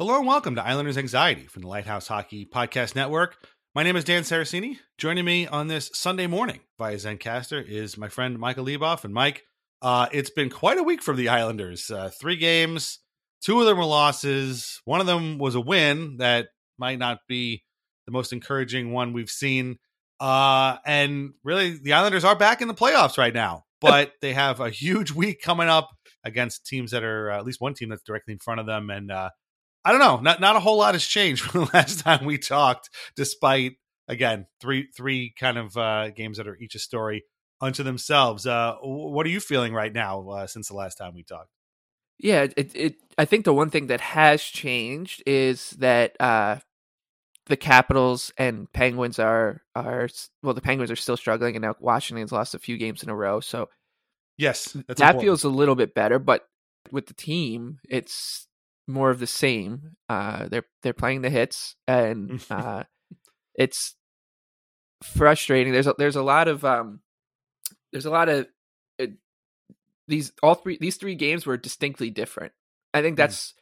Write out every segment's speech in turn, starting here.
Hello and welcome to Islanders Anxiety from the Lighthouse Hockey Podcast Network. My name is Dan Saraceni. Joining me on this Sunday morning via Zencastr is my friend Michael Leboff. And Mike, uh, it's been quite a week for the Islanders. Uh, three games, two of them were losses. One of them was a win that might not be the most encouraging one we've seen. Uh, and really, the Islanders are back in the playoffs right now, but they have a huge week coming up against teams that are uh, at least one team that's directly in front of them. And uh, I don't know. Not not a whole lot has changed from the last time we talked, despite again three three kind of uh, games that are each a story unto themselves. Uh, what are you feeling right now uh, since the last time we talked? Yeah, it, it. I think the one thing that has changed is that uh, the Capitals and Penguins are are well, the Penguins are still struggling, and now Washington's lost a few games in a row. So Yes, that's that important. feels a little bit better. But with the team, it's more of the same. Uh, they're they're playing the hits, and uh, it's frustrating. There's a, there's a lot of um, there's a lot of uh, these all three these three games were distinctly different. I think that's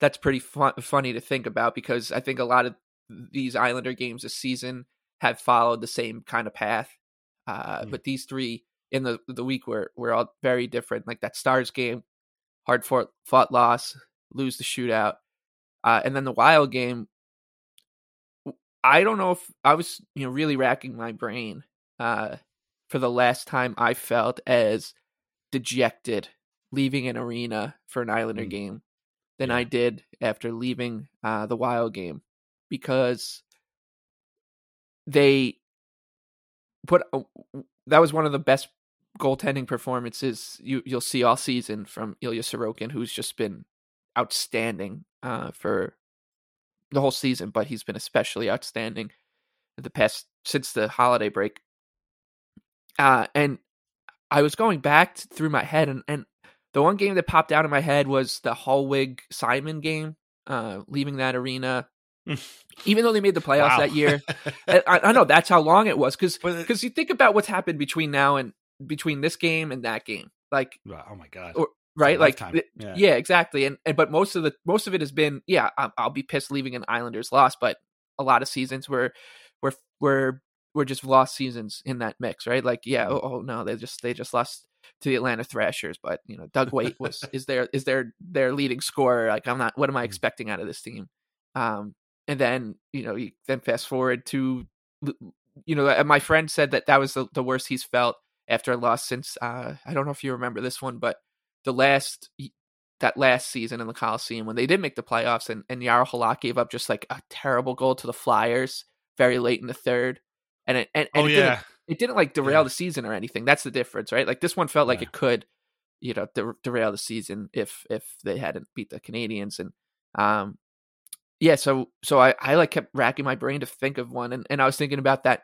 that's pretty fun, funny to think about because I think a lot of these Islander games this season have followed the same kind of path. Uh, Mm. But these three in the the week were were all very different. Like that Stars game, hard fought fought loss, lose the shootout, uh, and then the Wild game. I don't know if I was you know really racking my brain uh, for the last time I felt as dejected leaving an arena for an Islander Mm. game than Yeah. I did after leaving uh, the Wild game because they put uh, that was one of the best goaltending performances you you'll see all season from Ilya Sorokin, who's just been outstanding uh, for the whole season, but he's been especially outstanding the past since the holiday break. Uh, and I was going back through my head, and, and the one game that popped out in my head was the Hollweg Simon game, uh, leaving that arena. Even though they made the playoffs Wow. that year, I, I know that's how long it was because because you think about what's happened between now and between this game and that game, like oh my god, or, right, like Yeah. yeah. exactly. And, and but most of the most of it has been yeah, I'll, I'll be pissed leaving an Islanders loss, but a lot of seasons were were were were just lost seasons in that mix, right? Like yeah, oh, oh no, they just they just lost to the Atlanta Thrashers, but you know Doug Weight was is their is their their leading scorer. Like I'm not, what am I expecting out of this team? Um, and then you know you then fast forward to you know, my friend said that that was the, the worst he's felt after a loss since uh, I don't know if you remember this one, but the last that last season in the Coliseum when they did make the playoffs and, and Jaro Halak gave up just like a terrible goal to the Flyers very late in the third. And it and, and oh it yeah, didn't, it didn't like derail Yeah. the season or anything. That's the difference, right? Like this one felt like Yeah. it could, you know, der- derail the season if if they hadn't beat the Canadiens and um yeah, so so I, I like kept racking my brain to think of one and, and I was thinking about that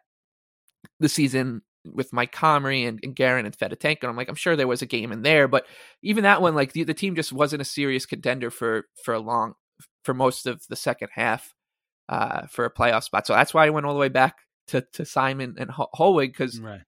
the season with Mike Comrie and, and Guerin and Fedotenko. And I'm like, I'm sure there was a game in there, but even that one, like the, the team just wasn't a serious contender for for a long for most of the second half uh, for a playoff spot. So that's why I went all the way back to to Simon and Ho- Hollweg because right.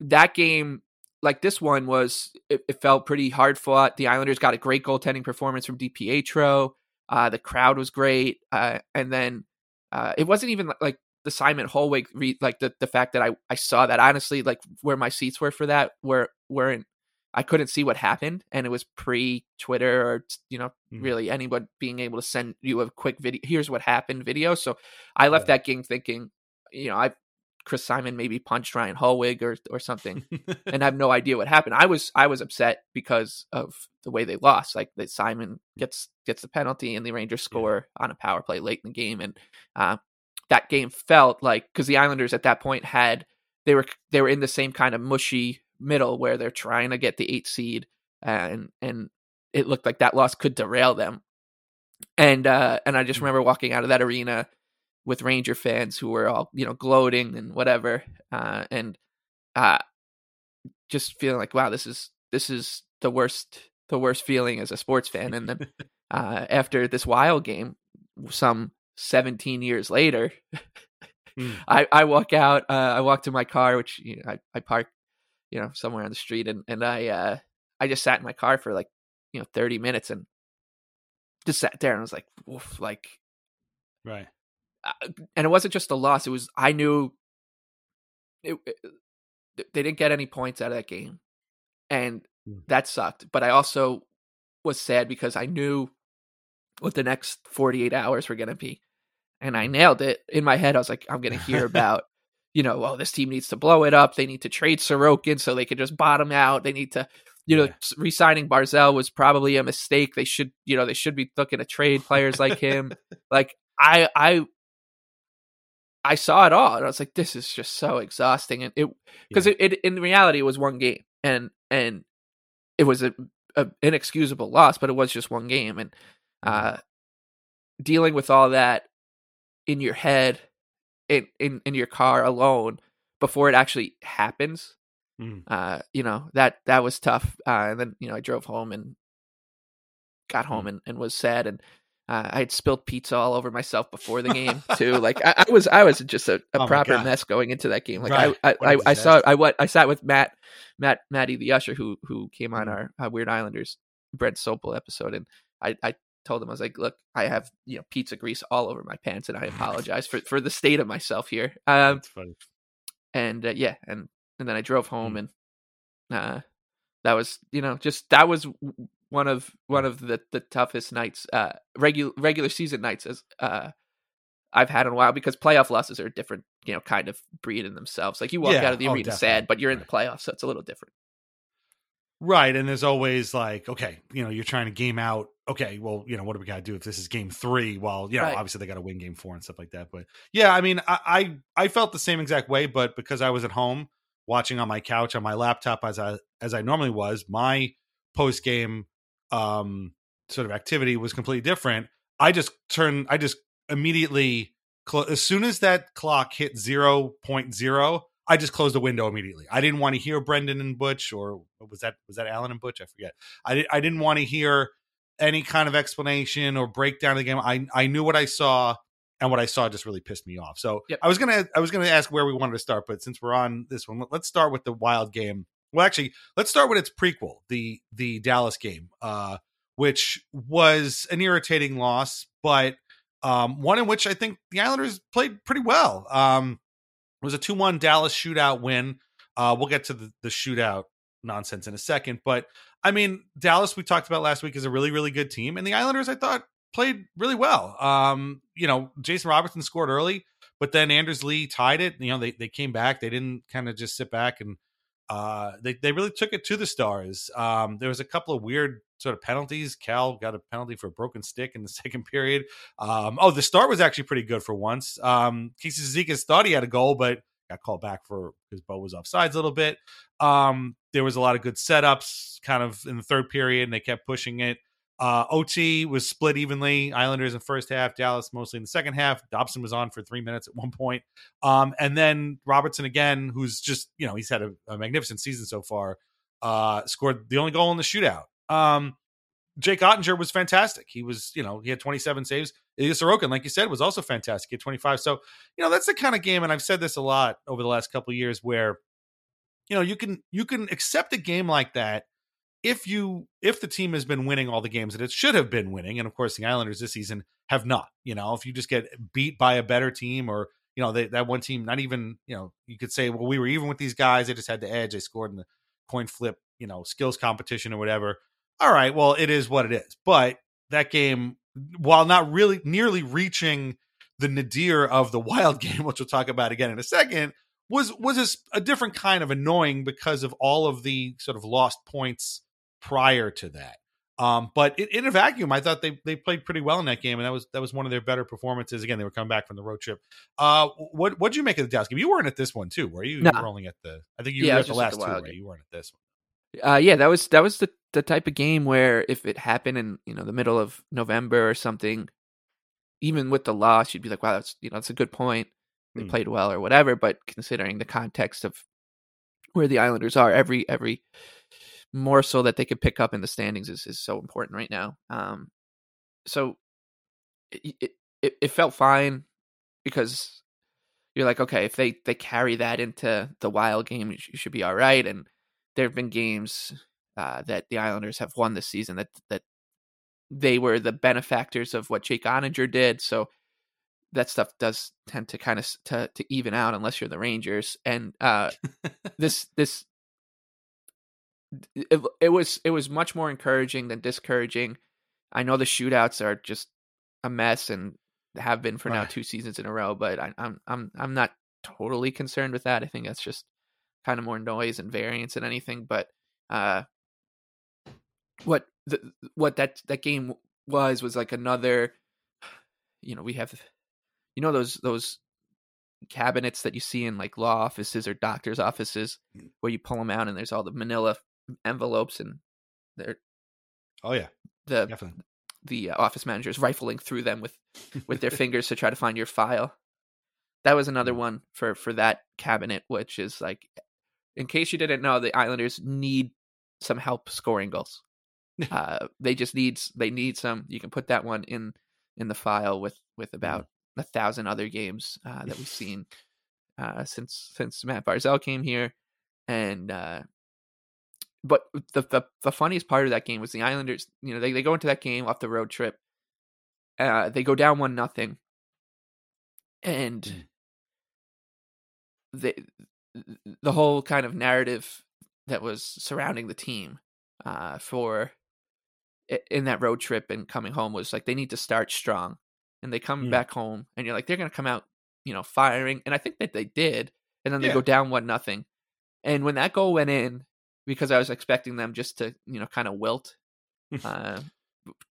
that game, like this one, was it, it felt pretty hard fought. The Islanders got a great goaltending performance from DiPietro. Uh, the crowd was great, uh, and then uh, it wasn't even like the Simon Hollweg, re- like the the fact that I I saw that honestly, like where my seats were for that were weren't. I couldn't see what happened, and it was pre Twitter or you know Mhm. really anyone being able to send you a quick video. Here's what happened video. So I left Yeah. that game thinking, you know, I Chris Simon maybe punched Ryan Hollweg or or something, and I have no idea what happened. I was I was upset because of the way they lost. Like that Simon gets gets the penalty and the Rangers score on a power play late in the game, and uh, that game felt like because the Islanders at that point had they were they were in the same kind of mushy middle where they're trying to get the eight seed, and and it looked like that loss could derail them. And uh, and I just remember walking out of that arena with Ranger fans who were all you know gloating and whatever, uh, and uh, just feeling like wow, this is this is the worst the worst feeling as a sports fan. And then uh, after this wild game, some 17 years later, Hmm. I, I walk out, uh, I walk to my car, which you know, I, I park, you know, somewhere on the street and, and I, uh, I just sat in my car for like, you know, 30 minutes and just sat there and was like, woof, like, right. uh, and it wasn't just a loss. It was, I knew it, it- they didn't get any points out of that game and Mm. that sucked. But I also was sad because I knew what the next 48 hours were going to be. And I nailed it in my head. I was like, I'm going to hear about, you know, oh, this team needs to blow it up. They need to trade Sorokin so they can just bottom out. They need to, you know, Yeah. re-signing Barzal was probably a mistake. They should, you know, they should be looking to trade players like him. like I, I, I saw it all, and I was like, "This is just so exhausting." And it, because Yeah. it, it, in reality, it was one game, and and it was a, a inexcusable loss, but it was just one game, and uh, dealing with all that in your head, in in in your car alone before it actually happens, Mm. uh, you know that that was tough. Uh, and then you know I drove home and got home Mm. and, and was sad and. Uh, I had spilled pizza all over myself before the game too. Like I, I was, I was just a, a Oh proper mess going into that game. Like Right. I, I, I, I saw. I what, I sat with Matt, Matt, Matty the usher who who came on Mhm. our uh, Weird Islanders Brent Sopel episode, and I, I told him I was like, look, I have you know pizza grease all over my pants, and I apologize for for the state of myself here. Um, and uh, yeah, and and then I drove home, Mm. and uh, that was you know just that was one of one of the the toughest nights, uh, regular regular season nights as uh. I've had in a while because playoff losses are a different, you know, kind of breed in themselves. Like you walk Yeah. out of the Oh, arena definitely. sad, but you're in the playoffs, so it's a little different. Right. And there's always like, okay, you know, you're trying to game out. Okay, well, you know, what do we got to do if this is game three? Well, you know, Right. obviously they got to win game four and stuff like that. But yeah, I mean, I, I I felt the same exact way, but because I was at home watching on my couch on my laptop as I as I normally was, my post game um sort of activity was completely different. I just turned. I just immediately as soon as that clock hit 0.0 i just closed the window immediately i didn't want to hear brendan and butch or was that was that alan and butch i forget i, I didn't want to hear any kind of explanation or breakdown of the game i i knew what i saw and what i saw just really pissed me off so Yep. i was gonna i was gonna ask where we wanted to start but since we're on this one let- let's start with the wild game well actually let's start with its prequel the the dallas game uh which was an irritating loss but um, one in which I think the Islanders played pretty well. Um, it was a 2 1 Dallas shootout win. Uh, we'll get to the, the shootout nonsense in a second. But I mean, Dallas, we talked about last week, is a really, really good team. And the Islanders, I thought, played really well. Um, you know, Jason Robertson scored early, but then Anders Lee tied it. You know, they they came back. They didn't kind of just sit back and uh, they they really took it to the stars. Um, there was a couple of weird sort of penalties. Cal got a penalty for a broken stick in the second period. Um, oh, the start was actually pretty good for once. Um, Casey Cizikas thought he had a goal, but got called back for because Bo was offsides a little bit. Um, there was a lot of good setups kind of in the third period, and they kept pushing it. Uh, OT was split evenly. Islanders in first half, Dallas mostly in the second half. Dobson was on for three minutes at one point. Um, and then Robertson again, who's just, you know, he's had a, a magnificent season so far, uh, scored the only goal in the shootout. Um, Jake Oettinger was fantastic. He was, you know, he had 27 saves. Ilya Sorokin, like you said, was also fantastic. at 25. So, you know, that's the kind of game, and I've said this a lot over the last couple years, where, you know, you can you can accept a game like that if you if the team has been winning all the games that it should have been winning, and of course the Islanders this season have not. You know, if you just get beat by a better team or you know, they, that one team, not even, you know, you could say, well, we were even with these guys. They just had the edge. They scored in the coin flip, you know, skills competition or whatever all right, well, it is what it is. But that game, while not really nearly reaching the nadir of the wild game, which we'll talk about again in a second, was was a, a different kind of annoying because of all of the sort of lost points prior to that. Um, but in, in, a vacuum, I thought they they played pretty well in that game, and that was that was one of their better performances. Again, they were coming back from the road trip. Uh, what what did you make of the Dallas game? You weren't at this one too, were you? No. You were only at the. I think you Yeah, were at the at last the two, right? You weren't at this one. Uh, yeah, that was that was the the type of game where if it happened in you know the middle of November or something, even with the loss, you'd be like, wow, that's you know that's a good point. They Hmm. played well or whatever. But considering the context of where the Islanders are, every every morsel that they could pick up in the standings is is so important right now. Um, so it it, it, it felt fine because you're like, okay, if they they carry that into the Wild game, you should be all right. And there have been games uh, that the Islanders have won this season that that they were the benefactors of what Jake Oettinger did. So that stuff does tend to kind of to to even out unless you're the Rangers. And uh, this this it, it was it was much more encouraging than discouraging. I know the shootouts are just a mess and have been for now two seasons in a row, but I, I'm I'm I'm not totally concerned with that. I think that's just kind of more noise and variance than anything. But uh, what the what that that game was was like another. You know, we have, you know, those those cabinets that you see in like law offices or doctors' offices where you pull them out and there's all the Manila envelopes and they're Oh yeah, the definitely. the uh, office managers rifling through them with with their fingers to try to find your file. That was another one for for that cabinet, which is like, in case you didn't know, the Islanders need some help scoring goals. uh, they just needs they need some. You can put that one in in the file with with about a thousand other games uh, that we've seen uh, since since Matt Barzal came here, and uh, but the, the the funniest part of that game was the Islanders. You know, they they go into that game off the road trip. Uh, they go down one nothing, and Mm. The whole kind of narrative that was surrounding the team uh, for in that road trip and coming home was like they need to start strong, and they come Mm. back home, and you're like they're gonna come out, you know, firing, and I think that they did, and then they Yeah. go down one nothing, and when that goal went in, because I was expecting them just to you know kind of wilt, uh,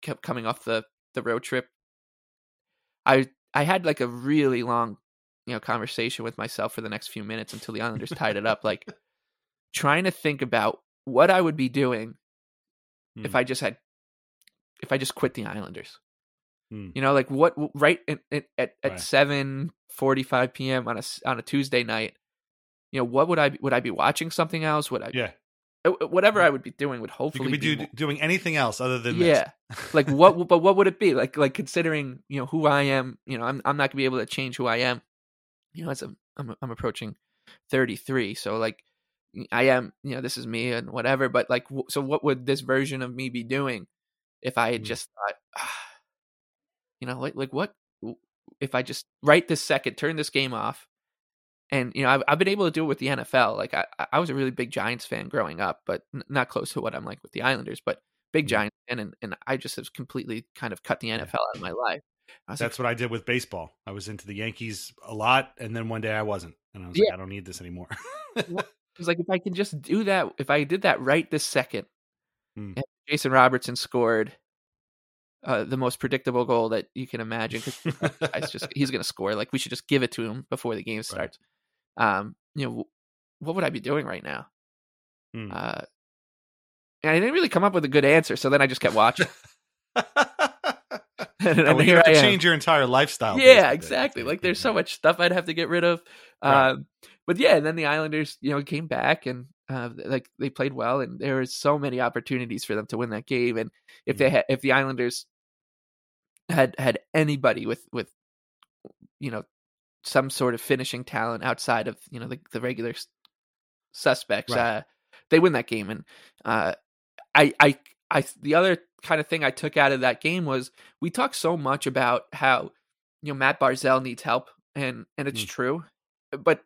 kept coming off the the road trip. I I had like a really long you know conversation with myself for the next few minutes until the Islanders tied it up, like trying to think about what I would be doing if Hmm. I just had if I just quit the Islanders. Hmm. You know, like what right in, in, at at Right. seven forty five p.m. on a on a Tuesday night. You know, what would I be, would I be watching something else? Would I Yeah, uh, whatever I would be doing would hopefully be do, doing anything else other than yeah like what but what would it be like like considering you know who i am you know i'm, I'm not gonna be able to change who i am you know as a, I'm, I'm approaching 33 so like i am you know this is me and whatever but like w- so what would this version of me be doing if i had Mm. just thought ah, you know like like what if i just right this second turn this game off and you know I've, I've been able to do it with the nfl like i i was a really big giants fan growing up but n- not close to what i'm like with the islanders but big Mhm. giants fan and, and i just have completely kind of cut the nfl out of my life That's like, what I did with baseball. I was into the Yankees a lot, and then one day I wasn't, and I was Yeah. like, I don't need this anymore. Well, I was like, if I can just do that, if I did that right this second, and Jason Robertson scored uh, the most predictable goal that you can imagine just he's going to score. Like we should just give it to him before the game starts. Um, you know, what would I be doing right now? Hmm. Uh, and I didn't really come up with a good answer, so then I just kept watching. and, and you have I to change your entire lifestyle. Yeah, exactly. Like there's so much stuff I'd have to get rid of. Right. Um, but yeah, and then the Islanders, you know, came back and uh, like they played well, and there was so many opportunities for them to win that game. And if they Mhm. had, if the Islanders had had anybody with with you know some sort of finishing talent outside of you know the, the regular suspects, Right. uh, they win that game. And uh, I I I the other kind of thing I took out of that game was we talk so much about how you know Matt Barzal needs help, and and it's Mm. true, but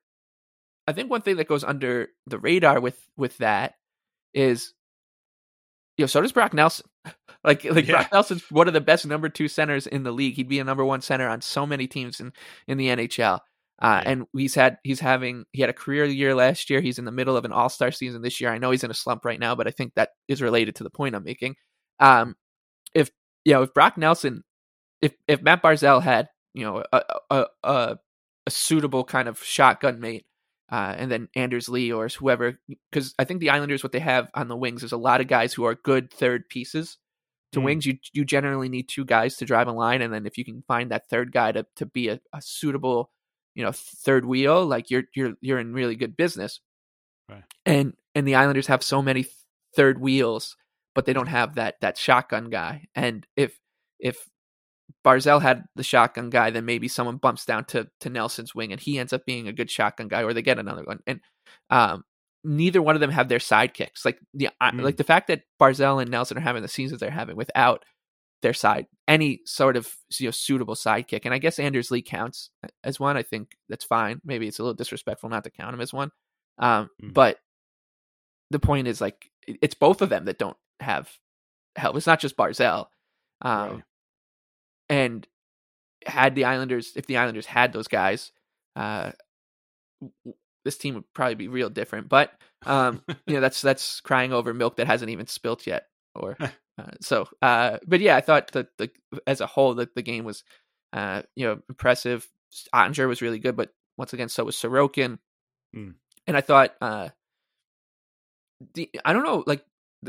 I think one thing that goes under the radar with with that is you know so does Brock Nelson. Like like Yeah. Brock Nelson's one of the best number two centers in the league. He'd be a number one center on so many teams in in the NHL. Uh, and he's had he's having he had a career year last year. He's in the middle of an All Star season this year. I know he's in a slump right now, but I think that is related to the point I'm making. Um, if you know if Brock Nelson, if if Matt Barzal had you know a a a, a suitable kind of shotgun mate, uh, and then Anders Lee or whoever, because I think the Islanders what they have on the wings is a lot of guys who are good third pieces. To Mm. wings, you you generally need two guys to drive a line, and then if you can find that third guy to to be a, a suitable you know third wheel like you're you're you're in really good business Right. and and the islanders have so many third wheels but they don't have that that shotgun guy and if if barzal had the shotgun guy then maybe someone bumps down to to nelson's wing and he ends up being a good shotgun guy or they get another one and um neither one of them have their sidekicks like the Mm. like the fact that barzal and nelson are having the seasons they're having without their side any sort of you know suitable sidekick and i guess anders lee counts as one i think that's fine maybe it's a little disrespectful not to count him as one um Mm. but the point is like it's both of them that don't have help it's not just barzal um Right. and had the islanders if the islanders had those guys uh this team would probably be real different but um you know that's that's crying over milk that hasn't even spilt yet or uh, so, uh, but yeah, I thought that the as a whole that the game was, uh, you know, impressive. Oettinger was really good, but once again, so was Sorokin, Mm. and I thought, uh, the I don't know, like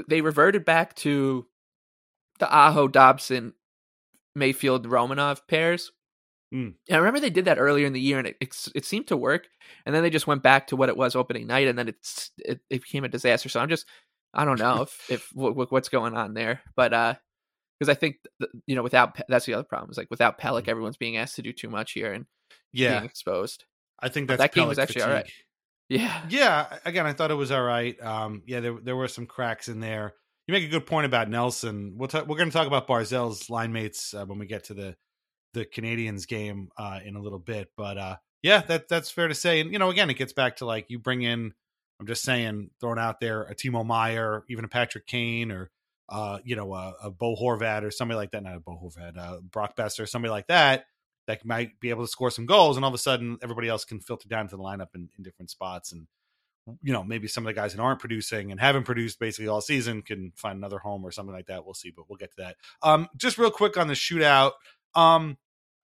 they reverted back to the Aho Dobson, Mayfield Romanov pairs. Mm. And I remember they did that earlier in the year, and it, it it seemed to work. And then they just went back to what it was opening night, and then it's it, it became a disaster. So I'm just I don't know if if what, what's going on there, but uh, because I think th- you know without that's the other problem is like without Pelech, everyone's being asked to do too much here and Yeah, being exposed. I think that game was actually all right. Yeah, Yeah, again, I thought it was all right. Um, yeah, there there were some cracks in there. You make a good point about Nelson. We'll talk, we're going to talk about Barzal's line mates uh, when we get to the the Canadiens game uh, in a little bit. But uh, yeah, that that's fair to say. And you know, again, it gets back to like you bring in. I'm just saying, throwing out there a Timo Meier, even a Patrick Kane, or uh, you know, a, a Bo Horvat or somebody like that. Not a Bo Horvat, uh, Brock Boeser, or somebody like that that might be able to score some goals, and all of a sudden, everybody else can filter down to the lineup in, in different spots and you know, maybe some of the guys that aren't producing and haven't produced basically all season can find another home or something like that. We'll see, but we'll get to that. Um, just real quick on the shootout. Um,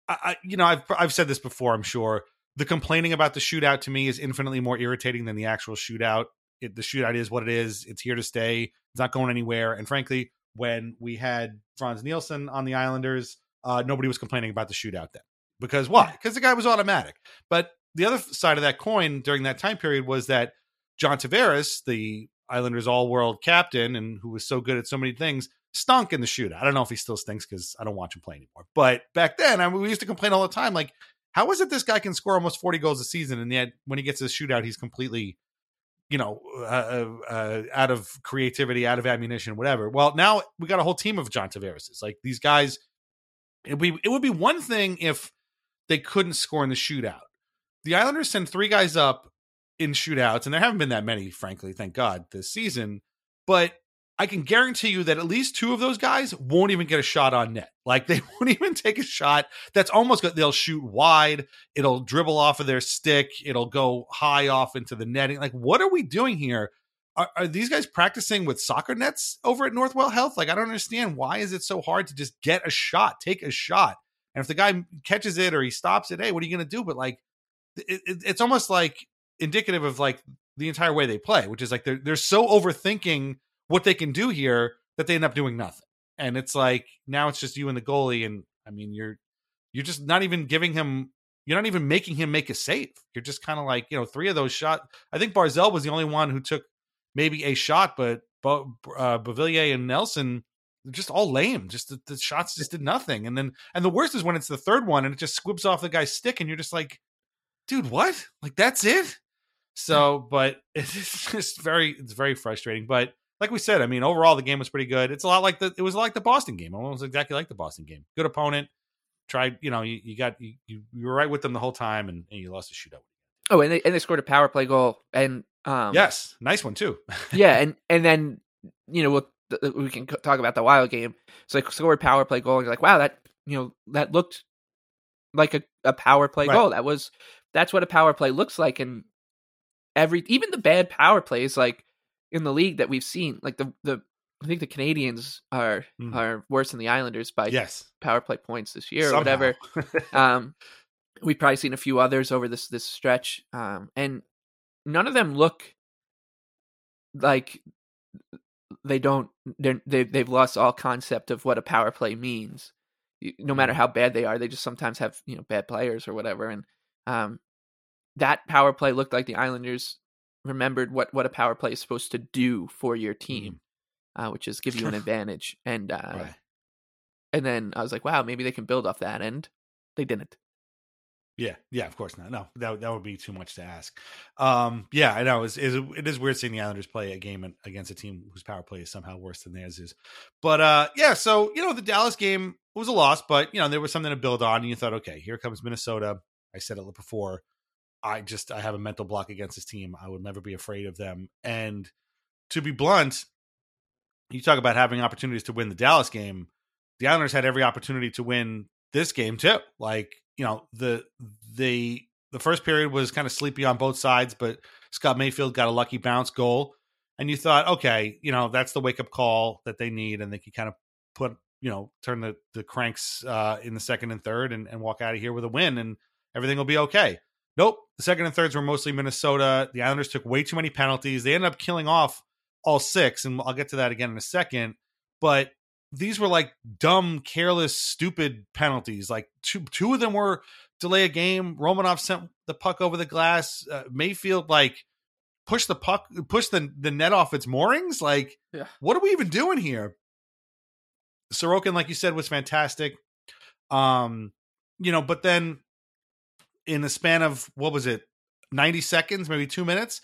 I, I you know, I've I've said this before. I'm sure the complaining about the shootout to me is infinitely more irritating than the actual shootout. It, the shootout is what it is. It's here to stay. It's not going anywhere. And frankly, when we had Frans Nielsen on the Islanders, uh, nobody was complaining about the shootout then. Because why? Because the guy was automatic. But the other side of that coin during that time period was that John Tavares, the Islanders all world captain and who was so good at so many things, stunk in the shootout. I don't know if he still stinks because I don't watch him play anymore. But back then, I mean, we used to complain all the time like, how is it this guy can score almost 40 goals a season and yet when he gets the shootout, he's completely, you know, uh, uh, out of creativity, out of ammunition, whatever. Well, now we got a whole team of John Tavares. Like these guys, it would be, it would be one thing if they couldn't score in the shootout. The Islanders send three guys up in shootouts, and there haven't been that many, frankly, thank God, this season. But I can guarantee you that at least two of those guys won't even get a shot on net. Like they won't even take a shot that's almost good. They'll shoot wide. It'll dribble off of their stick. It'll go high off into the netting. Like, what are we doing here? Are, are these guys practicing with soccer nets over at Northwell Health? Like, I don't understand. Why is it so hard to just get a shot, take a shot? And if the guy catches it or he stops it, hey, what are you going to do? But like, it, it, it's almost like indicative of like the entire way they play, which is like they're they're so overthinking what they can do here that they end up doing nothing. And it's like now it's just you and the goalie, and I mean you're you're just not even giving him you're not even making him make a save. You're just kind of like you know three of those shots. I think Barzal was the only one who took maybe a shot, but uh, Beauvillier and Nelson just all lame. Just the, the, shots just did nothing. And then and the worst is when it's the third one and it just squibs off the guy's stick, and you're just like, dude, what? Like that's it. So, but it's just very it's very frustrating. But like we said, I mean, overall the game was pretty good. It's a lot like the it was like the Boston game. Almost exactly like the Boston game. Good opponent. Tried, you know, you, you got you, you were right with them the whole time, and, and you lost a shootout. Oh, and they and they scored a power play goal, and um, yes, nice one too. yeah, and and then you know we'll, we can talk about the Wild game. So they scored power play goal, and you're like, wow, that you know that looked like a, a power play right. goal. That was that's what a power play looks like, and every even the bad power plays like in the league that we've seen, like the the I think the Canadiens are mm. are worse than the Islanders by yes. power play points this year Somehow. or whatever. um, we've probably seen a few others over this this stretch, um, and none of them look like they don't they they've lost all concept of what a power play means. No matter mm. how bad they are, they just sometimes have you know bad players or whatever, and um, that power play looked like the Islanders remembered what what a power play is supposed to do for your team, mm. uh, which is give you an advantage. And uh, right. and then I was like, wow, maybe they can build off that, and they didn't. Yeah, yeah, of course not. No, that that would be too much to ask. Um, yeah, I know. It's, it's, it is weird seeing the Islanders play a game against a team whose power play is somehow worse than theirs is. But uh, yeah, so you know the Dallas game was a loss, but you know there was something to build on, and you thought, okay, here comes Minnesota. I said it before. I just I have a mental block against this team. I would never be afraid of them. And to be blunt, you talk about having opportunities to win the Dallas game. The Islanders had every opportunity to win this game too. Like, you know, the the the first period was kind of sleepy on both sides, but Scott Mayfield got a lucky bounce goal. And you thought, okay, you know, that's the wake up call that they need, and they can kind of put, you know, turn the the cranks uh, in the second and third and, and walk out of here with a win, and everything will be okay. Nope. The second and thirds were mostly Minnesota. The Islanders took way too many penalties. They ended up killing off all six, and I'll get to that again in a second. But these were like dumb, careless, stupid penalties. Like two two of them were delay a game. Romanov sent the puck over the glass. Uh, Mayfield like pushed the puck, pushed the the net off its moorings. Like, yeah. what are we even doing here? Sorokin, like you said, was fantastic. Um, you know, but then in the span of what was it, ninety seconds, maybe two minutes,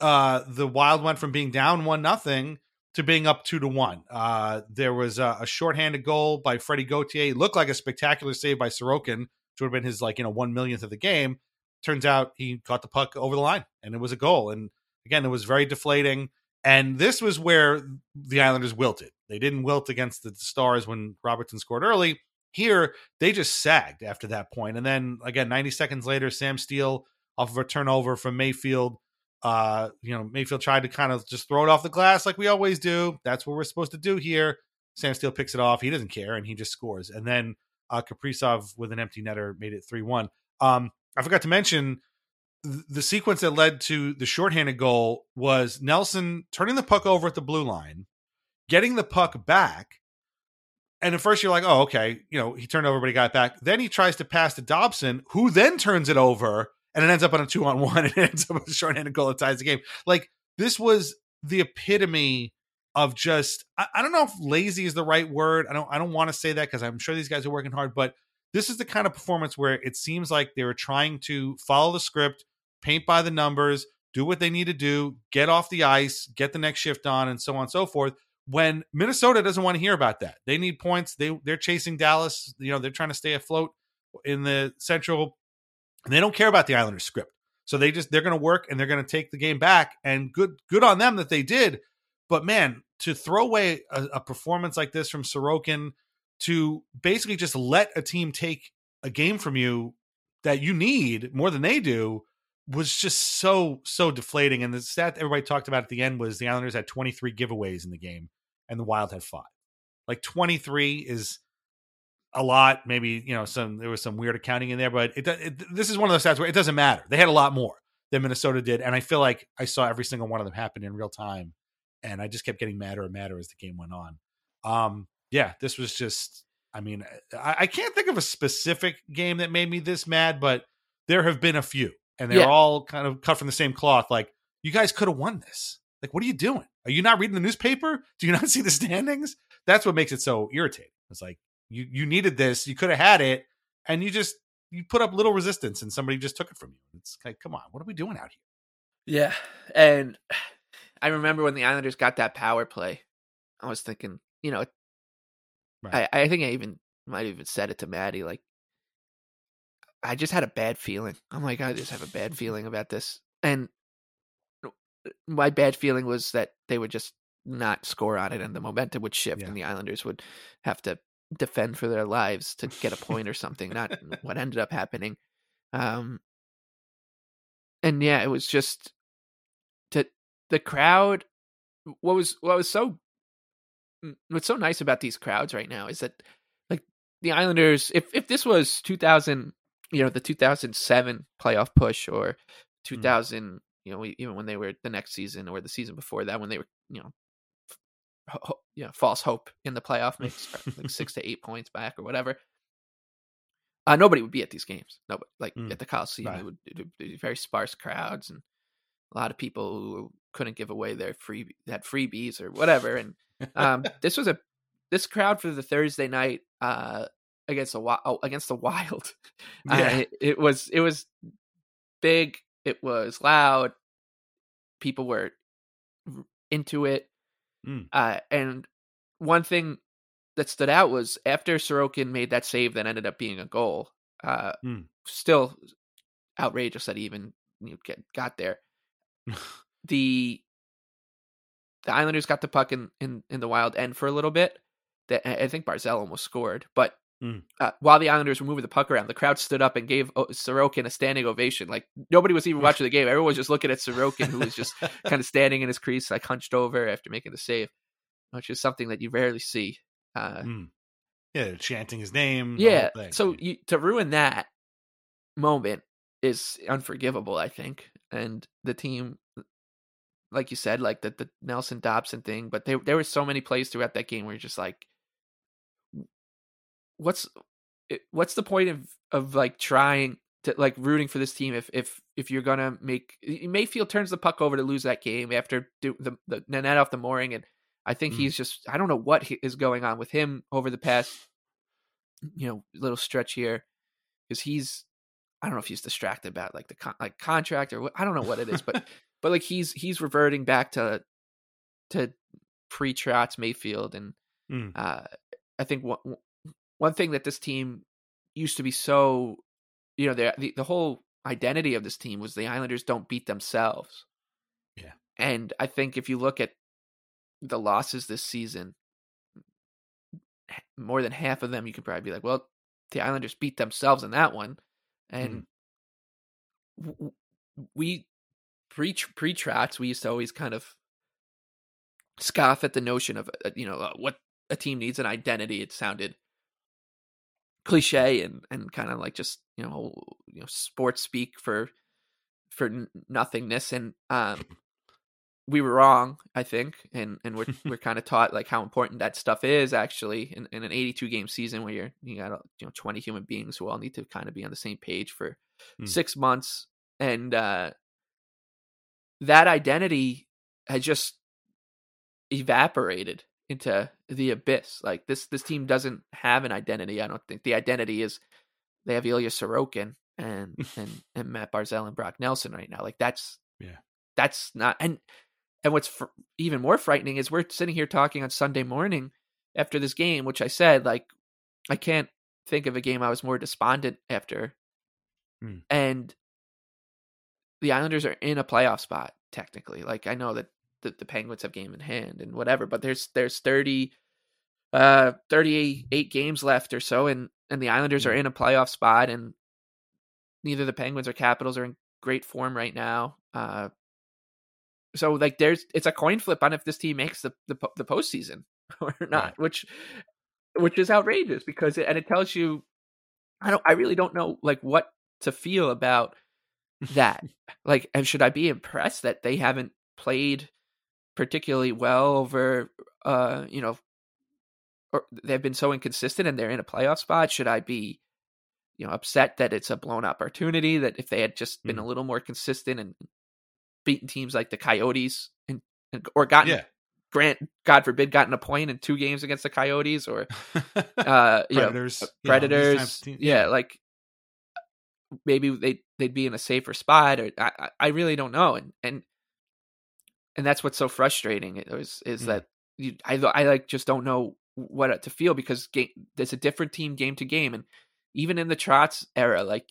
uh, the Wild went from being down one nothing to being up two to one. Uh, there was a, a shorthanded goal by Freddie Gauthier. It looked like a spectacular save by Sorokin, which would have been his like you know one millionth of the game. Turns out he caught the puck over the line, and it was a goal. And again, it was very deflating. And this was where the Islanders wilted. They didn't wilt against the Stars when Robertson scored early. Here, they just sagged after that point. And then again, 90 seconds later, Sam Steel off of a turnover from Mayfield. Uh, you know, Mayfield tried to kind of just throw it off the glass like we always do. That's what we're supposed to do here. Sam Steel picks it off. He doesn't care and he just scores. And then uh, Kaprizov with an empty netter made it 3 1. Um, I forgot to mention the sequence that led to the shorthanded goal was Nelson turning the puck over at the blue line, getting the puck back, and at first you're like, oh, okay, you know, he turned over, but he got back. Then he tries to pass to Dobson, who then turns it over, and it ends up on a two on one, and it ends up with a shorthanded goal that ties the game. Like this was the epitome of just I, I don't know if lazy is the right word. I don't I don't want to say that because I'm sure these guys are working hard, but this is the kind of performance where it seems like they were trying to follow the script, paint by the numbers, do what they need to do, get off the ice, get the next shift on, and so on and so forth when Minnesota doesn't want to hear about that. They need points. They they're chasing Dallas. You know, they're trying to stay afloat in the Central, and they don't care about the Islanders script. So they just they're going to work and they're going to take the game back. And good good on them that they did. But man, to throw away a, a performance like this from Sorokin to basically just let a team take a game from you that you need more than they do was just so so deflating. And the stat everybody talked about at the end was the Islanders had 23 giveaways in the game, and the Wild had five. Like 23 is a lot. Maybe you know some there was some weird accounting in there, but it, it this is one of those stats where it doesn't matter. They had a lot more than Minnesota did, and I feel like I saw every single one of them happen in real time, and I just kept getting madder and madder as the game went on. Um, yeah, this was just. I mean, I, I can't think of a specific game that made me this mad, but there have been a few, and they're Yeah. all kind of cut from the same cloth. Like you guys could have won this. Like, what are you doing? Are you not reading the newspaper? Do you not see the standings? That's what makes it so irritating. It's like you you needed this, you could have had it, and you just you put up little resistance, and somebody just took it from you. It's like, come on, what are we doing out here? Yeah, and I remember when the Islanders got that power play, I was thinking, you know, Right. I, I think I even might have even said it to Maddie, like, I just had a bad feeling. I'm like, I just have a bad feeling about this, and my bad feeling was that they would just not score on it, and the momentum would shift, Yeah. and the Islanders would have to defend for their lives to get a point or something. Not what ended up happening. Um, and yeah, it was just to the crowd. What was what was so mm, what's so nice about these crowds right now is that like the Islanders, if if this was 2000, you know, the 2007 playoff push or 2000, you know, even when they were the next season or the season before that when they were, you know, ho- ho- you know, false hope in the playoff mix, like six to eight points back or whatever. Uh, nobody would be at these games. Nobody, like Mm, at the Coliseum, right. it would, it would be very sparse crowds and a lot of people who couldn't give away their free had freebies or whatever. And um, this was a this crowd for the Thursday night uh, against the oh, against the Wild. Uh, it, it was it was big. It was loud. People were into it. Mm. Uh, and one thing that stood out was after Sorokin made that save that ended up being a goal. Uh, Mm. Still outrageous that he even you know, get, got there. the the Islanders got the puck in, in, in the wild end for a little bit. That I I think Barzal almost scored, but Mm. uh, while the Islanders were moving the puck around, the crowd stood up and gave O- Sorokin a standing ovation. Like nobody was even watching the game; everyone was just looking at Sorokin, who was just kind of standing in his crease, like hunched over after making the save, which is something that you rarely see. Uh, Mm. Yeah, chanting his name. yeah, so you, to ruin that moment is unforgivable, I think. And the team, like you said, like the the Nelson Dobson thing, but there there were so many plays throughout that game where you're just like, what's what's the point of of like trying to like rooting for this team if if if you're gonna make Mayfield turns the puck over to lose that game after do the the net off the mooring and I think Mm. he's just I don't know what he- is going on with him over the past you know little stretch here because he's I don't know if he's distracted about like the con- like contract or what I don't know what it is but but like he's he's reverting back to to pre Trotz Mayfield and Mm. uh, I think one one thing that this team used to be so you know the the, whole identity of this team was the Islanders don't beat themselves. Yeah. And I think if you look at the losses this season, more than half of them you could probably be like, well, the Islanders beat themselves in that one. And w- w- we pre pre Trotz, we used to always kind of scoff at the notion of uh, you know uh, what a team needs an identity. It sounded cliche and and kind of like just you know you know sports speak for for nothingness and um we were wrong i think and and we're we're kind of taught like how important that stuff is actually in, in an 82 game season where you're you got you know 20 human beings who all need to kind of be on the same page for Hmm. six months and uh that identity has just evaporated into the abyss. Like this this team doesn't have an identity. I don't think the identity is they have Ilya Sorokin and and and Matt Barzal and Brock Nelson right now. Like that's Yeah. that's not and and what's fr- even more frightening is we're sitting here talking on Sunday morning after this game, which I said like I can't think of a game I was more despondent after. Hmm. And the Islanders are in a playoff spot technically. Like I know that the, the Penguins have game in hand and whatever. But there's there's 30, uh, 38 games left or so, and and the Islanders are in a playoff spot, and neither the Penguins or Capitals are in great form right now. Uh, so like there's it's a coin flip on if this team makes the the, the postseason or not, Right. which which is outrageous because it, and it tells you I don't I really don't know like what to feel about that. like and should I be impressed that they haven't played particularly well over uh you know or they've been so inconsistent and they're in a playoff spot should I be you know upset that it's a blown opportunity that if they had just been a little more consistent and beaten teams like the Coyotes and, and or gotten Yeah. grant God forbid gotten a point in two games against the Coyotes or uh you know, Predators. you know, predators types yeah like maybe they they'd be in a safer spot or I- I really don't know and and and that's what's so frustrating is is Mm. that you, I I like just don't know what to feel because game, there's a different team game to game and even in the Trotz era like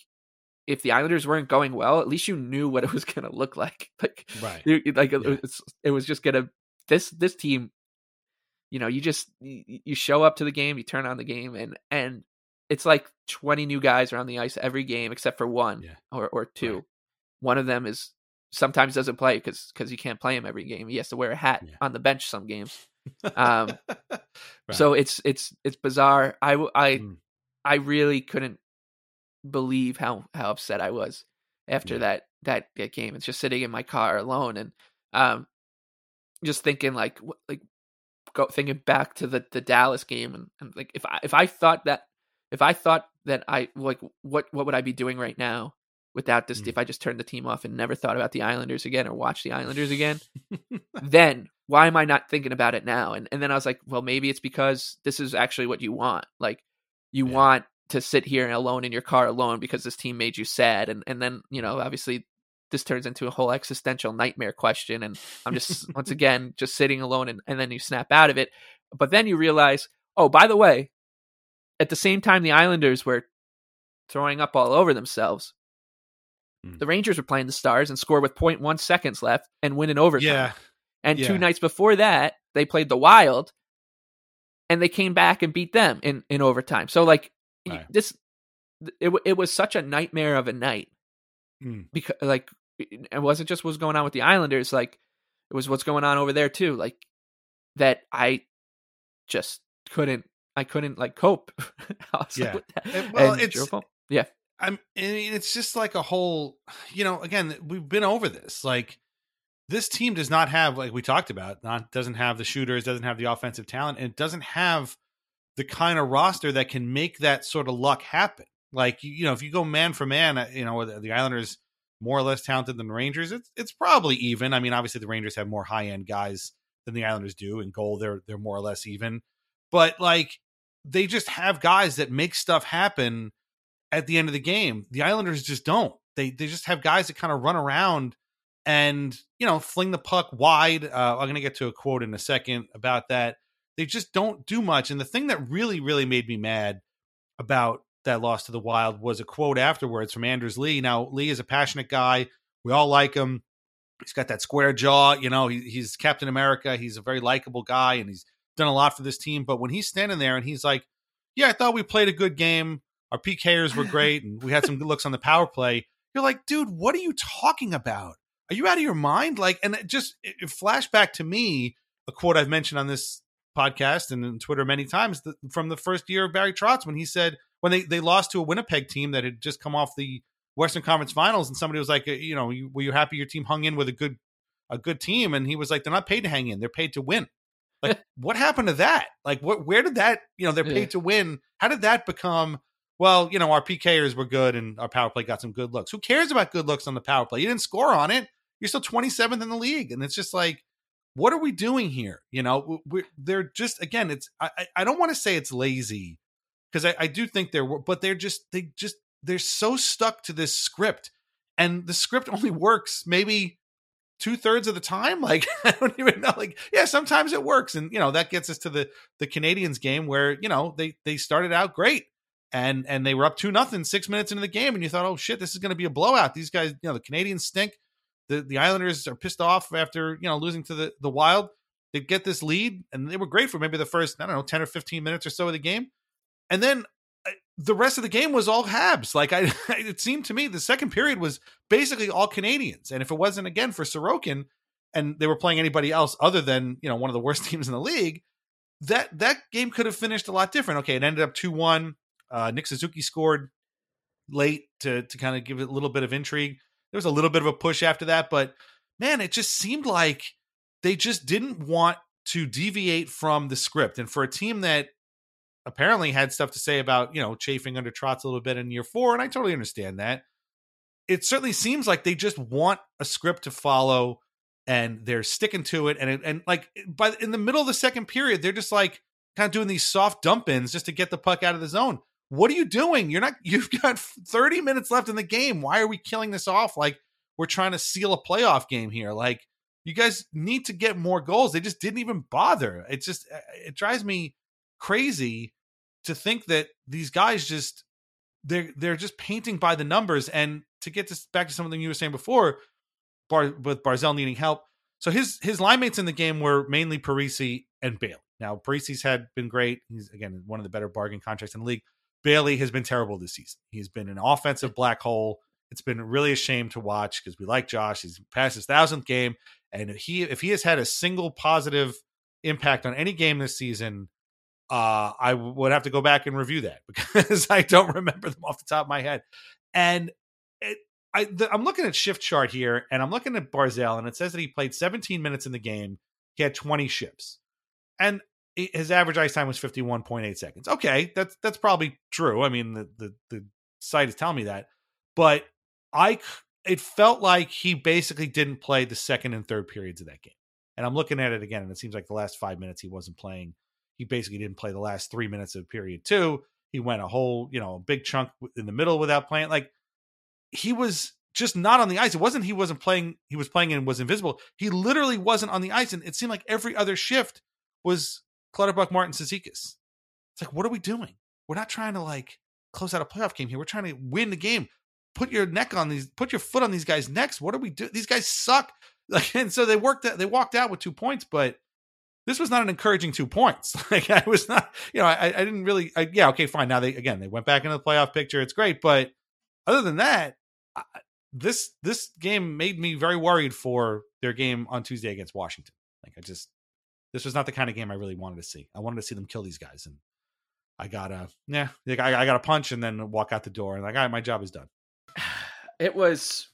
if the Islanders weren't going well at least you knew what it was going to look like like Right. like it, was, it was just gonna this this team you know you just you, you show up to the game you turn on the game and and it's like 20 new guys are on the ice every game except for one Yeah. or or two Right. one of them is sometimes doesn't play because because you can't play him every game he has to wear a hat Yeah. on the bench some games um Right. so it's it's it's bizarre i i Mm. i really couldn't believe how how upset i was after Yeah. that that that game it's just sitting in my car alone and um just thinking like like go thinking back to the the dallas game and, and like if i if i thought that if i thought that i like what what would i be doing right now without this Mm. if i just turned the team off and never thought about the islanders again or watched the islanders again then why am I not thinking about it now? And and then I was like, well, maybe it's because this is actually what you want. Like you Yeah. want to sit here alone in your car alone because this team made you sad. And and then, you know, obviously this turns into a whole existential nightmare question. And I'm just once again just sitting alone and, and then you snap out of it. But then you realize, oh, by the way, at the same time the Islanders were throwing up all over themselves. Mm. The Rangers were playing the Stars and scored with 0.1 seconds left and win in overtime. Yeah. And Yeah. two nights before that, they played the Wild, and they came back and beat them in in overtime. So like Right. this, it it was such a nightmare of a night Mm. because like it wasn't just what's going on with the Islanders, like it was what's going on over there too. Like that, I just couldn't, I couldn't like cope. Yeah. And, well, And it's- yeah, I'm I mean, it's just like a whole you know, again, we've been over this. Like this team does not have like we talked about, not doesn't have the shooters, doesn't have the offensive talent, and it doesn't have the kind of roster that can make that sort of luck happen. Like you, you know, if you go man for man, uh, you know, the, the Islanders more or less talented than the Rangers. It's it's probably even. I mean, obviously the Rangers have more high end guys than the Islanders do. In goal, they're they're more or less even. But like they just have guys that make stuff happen at the end of the game. The Islanders just don't. They they just have guys that kind of run around and you know fling the puck wide. Uh, I'm to get to a quote in a second about that. They just don't do much. And the thing that really really made me mad about that loss to the Wild was a quote afterwards from Anders Lee. Now Lee is a passionate guy. We all like him. He's got that square jaw. You know, he, he's Captain America. He's a very likable guy, and he's done a lot for this team. But when he's standing there and he's like, "Yeah, I thought we played a good game. Our PKers were great, and we had some good looks on the power play." You're like, dude, what are you talking about? Are you out of your mind? Like, and it just it, flashed to me a quote I've mentioned on this podcast and in Twitter many times from the first year of Barry Trotz when he said when they they lost to a Winnipeg team that had just come off the Western Conference Finals, and somebody was like, uh, you know, were you happy your team hung in with a good a good team? And he was like, they're not paid to hang in; they're paid to win. Like, what happened to that? Like, what? Where did that? You know, they're paid Yeah. to win. How did that become? Well, you know, our PKers were good, and our power play got some good looks. Who cares about good looks on the power play? You didn't score on it. You're still 27th in the league, and it's just like, what are we doing here? You know, we they're just again, it's I I- I don't want to say it's lazy because I, I do think they're, but they're just they just they're so stuck to this script, and the script only works maybe two thirds of the time. Like I don't even know. Like yeah, sometimes it works, and you know that gets us to the the Canadiens game where you know they they started out great. And and they were up two nothing six minutes into the game, and you thought, oh shit, this is going to be a blowout. These guys, you know, the Canadiens stink. the the Islanders are pissed off after you know losing to the the Wild. They get this lead, and they were great for maybe the first I don't know ten or fifteen minutes or so of the game, and then uh, the rest of the game was all Habs. Like I, it seemed to me the second period was basically all Canadiens, and if it wasn't again for Sorokin, and they were playing anybody else other than you know one of the worst teams in the league, that that game could have finished a lot different. Okay, it ended up two one. Uh, Nick Suzuki scored late to to kind of give it a little bit of intrigue. There was a little bit of a push after that, but man, it just seemed like they just didn't want to deviate from the script. And for a team that apparently had stuff to say about, you know, chafing under Trotz a little bit in year four, and I totally understand that. It certainly seems like they just want a script to follow and they're sticking to it. And, and like, by in the middle of the second period, they're just like kind of doing these soft dump ins just to get the puck out of the zone what are you doing? You're not, you've got 30 minutes left in the game. Why are we killing this off like we're trying to seal a playoff game here? Like, you guys need to get more goals. They just didn't even bother. It just, uh, it drives me crazy to think that these guys just, they're, they're just painting by the numbers. And to get this back to something you were saying before, Bar, with Barzal needing help. So his his line mates in the game were mainly Parise and Bailey. Now Parise's had been great. He's again one of the better bargain contracts in the league. Bailey has been terrible this season. He's been an offensive black hole. It's been really a shame to watch because we like Josh. He's past his thousandth game, and he if he has had a single positive impact on any game this season, uh, I would have to go back and review that because I don't remember them off the top of my head. And it, I, I'm looking at shift chart here, and I'm looking at Barzal, and it says that he played 17 minutes in the game. He had 20 ships, and his average ice time was 51.8 seconds. Okay, that's that's probably true. I mean, the the the site is telling me that, but I it felt like he basically didn't play the second and third periods of that game. And I'm looking at it again, and it seems like the last five minutes he wasn't playing. He basically didn't play the last three minutes of period two. He went a whole, you know, a big chunk in the middle without playing. Like he was just not on the ice. It wasn't he wasn't playing. He was playing and was invisible. He literally wasn't on the ice, and it seemed like every other shift was Clutterbuck, Martin, Cizikas. It's like, what are we doing? We're not trying to like close out a playoff game here. We're trying to win the game. Put your neck on these, put your foot on these guys' necks. What are we doing? These guys suck. Like, and so they worked out, they walked out with two points, but this was not an encouraging two points. Like I was not, you know, I, I didn't really, I, yeah, okay, fine. Now they, again, they went back into the playoff picture. It's great. But other than that, I, this, this game made me very worried for their game on Tuesday against Washington. Like I just, this was not the kind of game I really wanted to see. I wanted to see them kill these guys, and I got a yeah, I, I got a punch and then walk out the door, and like, all right, my job is done. It was.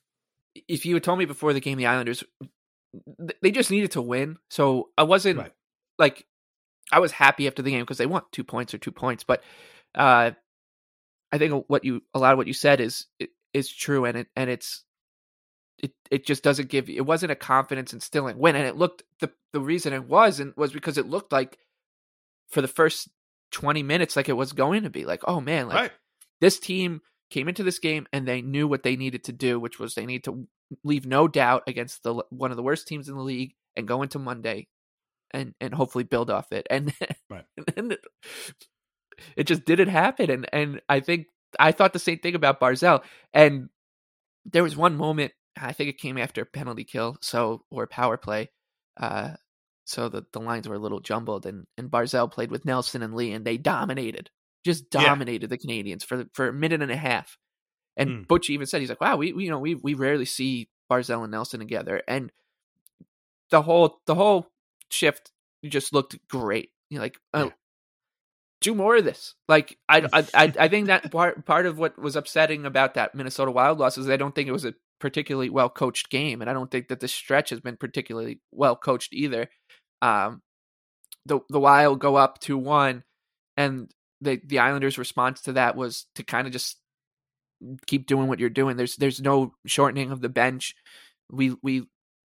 If you had told me before the game, the Islanders, they just needed to win. So I wasn't right. like, I was happy after the game because they won two points or two points. But uh, I think what you a lot of what you said is is true, and it and it's it it just doesn't give it wasn't a confidence instilling win and it looked the the reason it wasn't was because it looked like for the first 20 minutes like it was going to be like oh man like right. this team came into this game and they knew what they needed to do which was they need to leave no doubt against the one of the worst teams in the league and go into Monday and and hopefully build off it and, right. and it, it just didn't happen and and I think I thought the same thing about Barzal and there was one moment I think it came after penalty kill, so or power play. Uh, so the, the lines were a little jumbled, and and Barzal played with Nelson and Lee, and they dominated, just dominated yeah. the Canadiens for for a minute and a half. And mm. Butch even said he's like, "Wow, we, we you know we we rarely see Barzal and Nelson together." And the whole the whole shift just looked great. You know, like, uh, yeah. do more of this. Like, I, I I I think that part part of what was upsetting about that Minnesota Wild loss is I don't think it was a particularly well coached game, and I don't think that the stretch has been particularly well coached either. Um, the the Wild go up two one, and the the Islanders' response to that was to kind of just keep doing what you're doing. There's there's no shortening of the bench. We we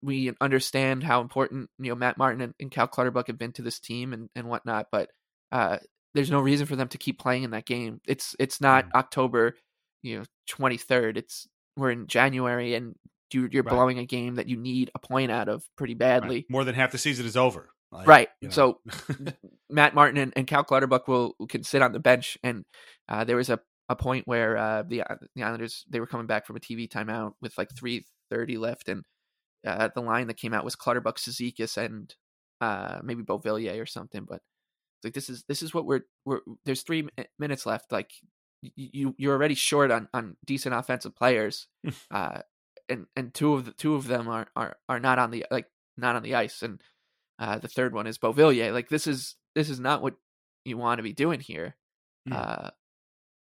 we understand how important you know Matt Martin and, and Cal Clutterbuck have been to this team and and whatnot, but uh, there's no reason for them to keep playing in that game. It's it's not mm. October, you know, 23rd. It's we're in January and you, are right. blowing a game that you need a point out of pretty badly. Right. More than half the season is over. Like, right. You know. So Matt Martin and, and, Cal Clutterbuck will can sit on the bench, and uh, there was a, a point where uh, the uh, the Islanders they were coming back from a TV timeout with like three thirty left, and uh, the line that came out was Clutterbuck, Cizikas, and uh, maybe Beauvillier or something. But like this is this is what we're we're. There's three minutes left. Like you you're already short on on decent offensive players, uh, and and two of the two of them are are are not on the like not on the ice, and uh, the third one is Beauvillier. Like this is this is not what you want to be doing here. Mm. Uh,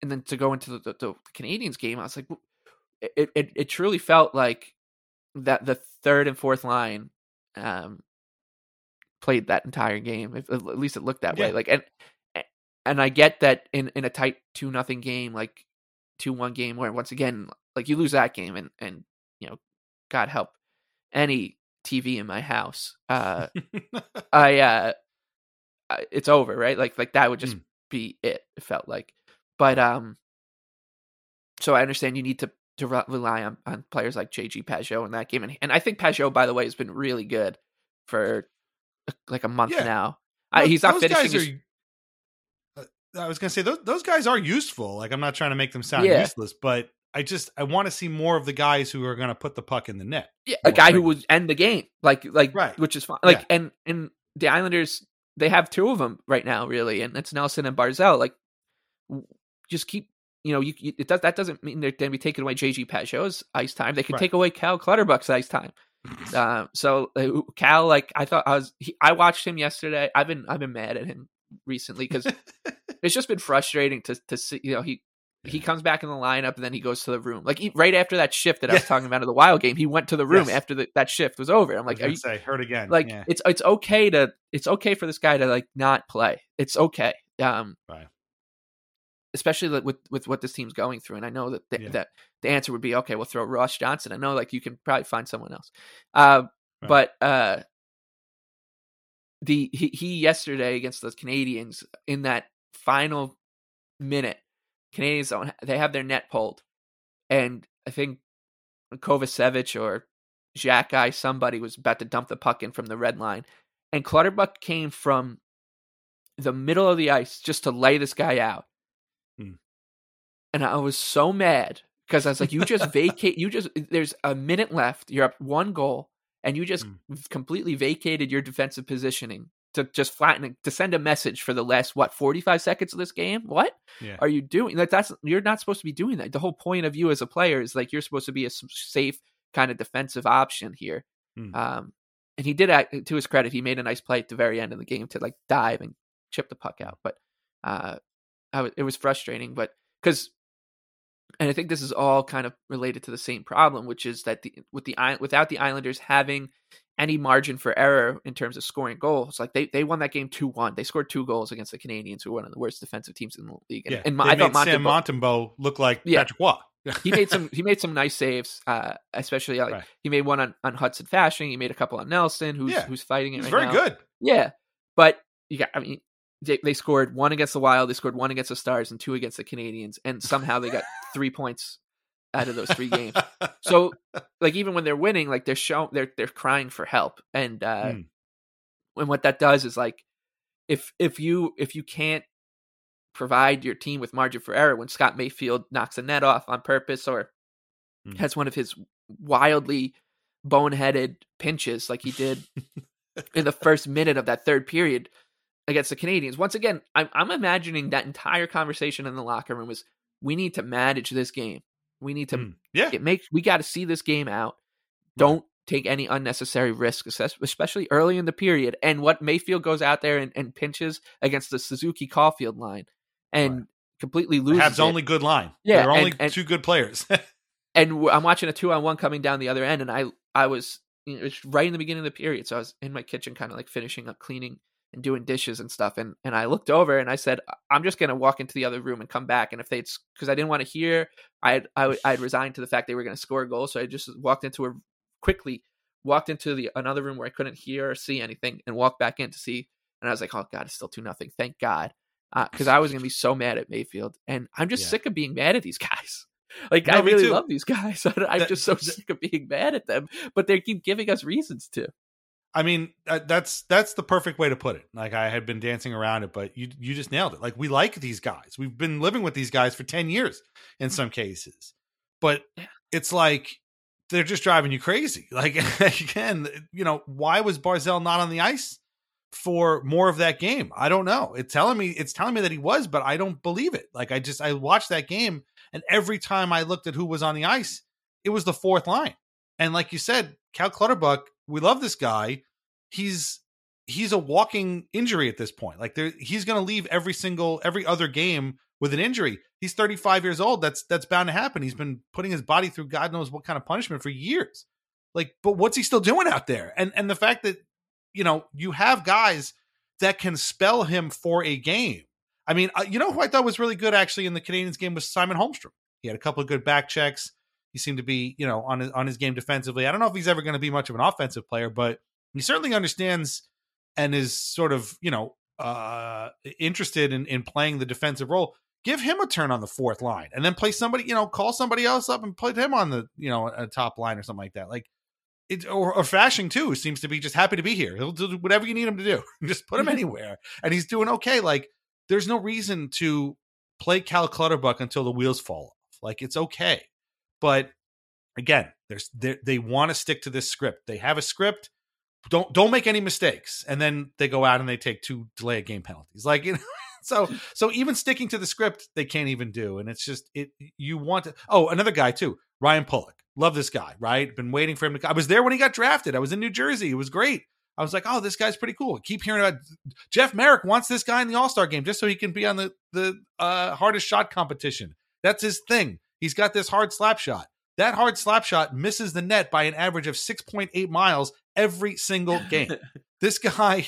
and then to go into the, the, the Canadiens game, I was like, it, it it truly felt like that the third and fourth line um played that entire game. If, at least it looked that way. Like and and I get that in in a tight two nothing game, like two one game, where once again, like you lose that game, and and you know, God help any TV in my house. Uh, I uh, it's over, right? Like like that would just Mm. be it. It felt like, but um, so I understand you need to to re- rely on on players like JG Pageau in that game, and and I think Pageau, by the way, has been really good for like a month Yeah. now. I, he's not finishing. His, are- I was gonna say those those guys are useful. Like I'm not trying to make them sound Yeah. useless, but I just I want to see more of the guys who are gonna put the puck in the net. yeah, a guy who would end the game, like like Right. which is fine. Like Yeah. and and the Islanders, they have two of them right now, really, and it's Nelson and Barzal. Like, just keep. You know, you, you it does that doesn't mean they're going to be taking away JG Pageau's ice time. They can Right. take away Cal Clutterbuck's ice time. Uh, so uh, Cal, like I thought, I was he, I watched him yesterday. I've been I've been mad at him recently because it's just been frustrating to to see. You know, he he comes back in the lineup and then he goes to the room. Like he, right after that shift that I was Yeah. talking about in the Wild game, he went to the room Yes. after the, that shift was over. I'm Like are you say hurt again? like yeah. it's it's okay to it's okay for this guy to like not play. It's okay. Um, Right. especially with with what this team's going through. And I know that the, that the answer would be okay. We'll throw Ross Johnston. I know like you can probably find someone else. Uh, Right. but uh, the he, he yesterday against the Canadiens in that final minute, Canadiens don't they have their net pulled, and I think Kovacevic or Jack Guy somebody was about to dump the puck in from the red line, and Clutterbuck came from the middle of the ice just to lay this guy out. Hmm. And I was so mad because I was like, you just vacate, you just, there's a minute left, you're up one goal, and you just Hmm. completely vacated your defensive positioning to just flatten it, to send a message for the last, what, 45 seconds of this game? What yeah. are you doing? Like, that's, you're not supposed to be doing that. The whole point of you as a player is like, you're supposed to be a safe kind of defensive option here. Hmm. Um, and he did act to his credit. He made a nice play at the very end of the game to like dive and chip the puck out. But uh, I was, it was frustrating. But because, and I think this is all kind of related to the same problem, which is that the with the without the Islanders having any margin for error in terms of scoring goals, like they they won that game two one. They scored two goals against the Canadiens, who are one of the worst defensive teams in the league. And, yeah. and I thought Sam Montembeault- Montembeault look like Yeah. Patrick Roy. he made some he made some nice saves, uh, especially like Right. he made one on, on Hudson Fasching. He made a couple on Nelson, who's Yeah. who's fighting it right very now. good. Yeah, but you got. I mean, they, they scored one against the Wild, they scored one against the Stars, and two against the Canadiens, and somehow they got three points out of those three games. So, like, even when they're winning, like they're show they're they're crying for help, and uh, Hmm. and what that does is like, if if you if you can't provide your team with margin for error when Scott Mayfield knocks a net off on purpose or Hmm. has one of his wildly boneheaded pinches like he did in the first minute of that third period against the Canadiens. Once again, I'm, I'm imagining that entire conversation in the locker room was we need to manage this game. We need to Mm. yeah. it make we got to see this game out. Don't take any unnecessary risk, especially early in the period. And what Mayfield goes out there and, and pinches against the Suzuki Caufield line and Right. completely loses Habs only good line. Yeah, They're only and- and- two good players. and I'm watching a two on one coming down the other end, and I I was you know, it's right in the beginning of the period, so I was in my kitchen, kind of like finishing up cleaning and doing dishes and stuff, and and I looked over and I said, I'm just gonna walk into the other room and come back, and if they'd because I didn't want to hear, I I I'd resigned to the fact they were gonna score a goal, so I just walked into a quickly walked into the another room where I couldn't hear or see anything, and walked back in to see, and I was like, oh god, it's still two nothing, thank God. Uh, because I was gonna be so mad at Mayfield, and I'm just Yeah. sick of being mad at these guys. Like No, I really too. love these guys. I'm That- just so that- sick of being mad at them, but they keep giving us reasons to. I mean, uh, that's that's the perfect way to put it. Like I had been dancing around it, but you you just nailed it. Like we like these guys. We've been living with these guys for 10 years in some cases. But it's like they're just driving you crazy. Like again, you know, why was Barzal not on the ice for more of that game? I don't know. It's telling me it's telling me that he was, but I don't believe it. Like I just I watched that game and every time I looked at who was on the ice, it was the fourth line. And like you said, Cal Clutterbuck, we love this guy. He's he's a walking injury at this point. Like there, he's going to leave every single every other game with an injury. He's 35 years old. That's that's bound to happen. He's been putting his body through God knows what kind of punishment for years. Like, but what's he still doing out there? And and the fact that you know you have guys that can spell him for a game. I mean, uh, you know who I thought was really good actually in the Canadiens game was Simon Holmstrom. He had a couple of good back checks. He seemed to be, you know, on his on his game defensively. I don't know if he's ever going to be much of an offensive player, but he certainly understands and is sort of, you know, uh interested in in playing the defensive role. Give him a turn on the fourth line, and then play somebody, you know, call somebody else up and put him on the, you know, a top line or something like that. Like it, or, or Fasching too seems to be just happy to be here. He'll do whatever you need him to do. just put him anywhere, and he's doing okay. Like there's no reason to play Cal Clutterbuck until the wheels fall off. Like it's okay. But again, there's they want to stick to this script. They have a script. Don't don't make any mistakes, and then they go out and they take two delay of game penalties. Like you know, so so even sticking to the script, they can't even do. And it's just it. You want to. Oh, another guy too, Ryan Pulock. Love this guy. Right, been waiting for him to. I was there when he got drafted. I was in New Jersey. It was great. I was like, oh, this guy's pretty cool. I keep hearing about Jeff Merrick wants this guy in the All Star game just so he can be on the the uh, hardest shot competition. That's his thing. He's got this hard slap shot. That hard slap shot misses the net by an average of 6.8 miles every single game. this guy,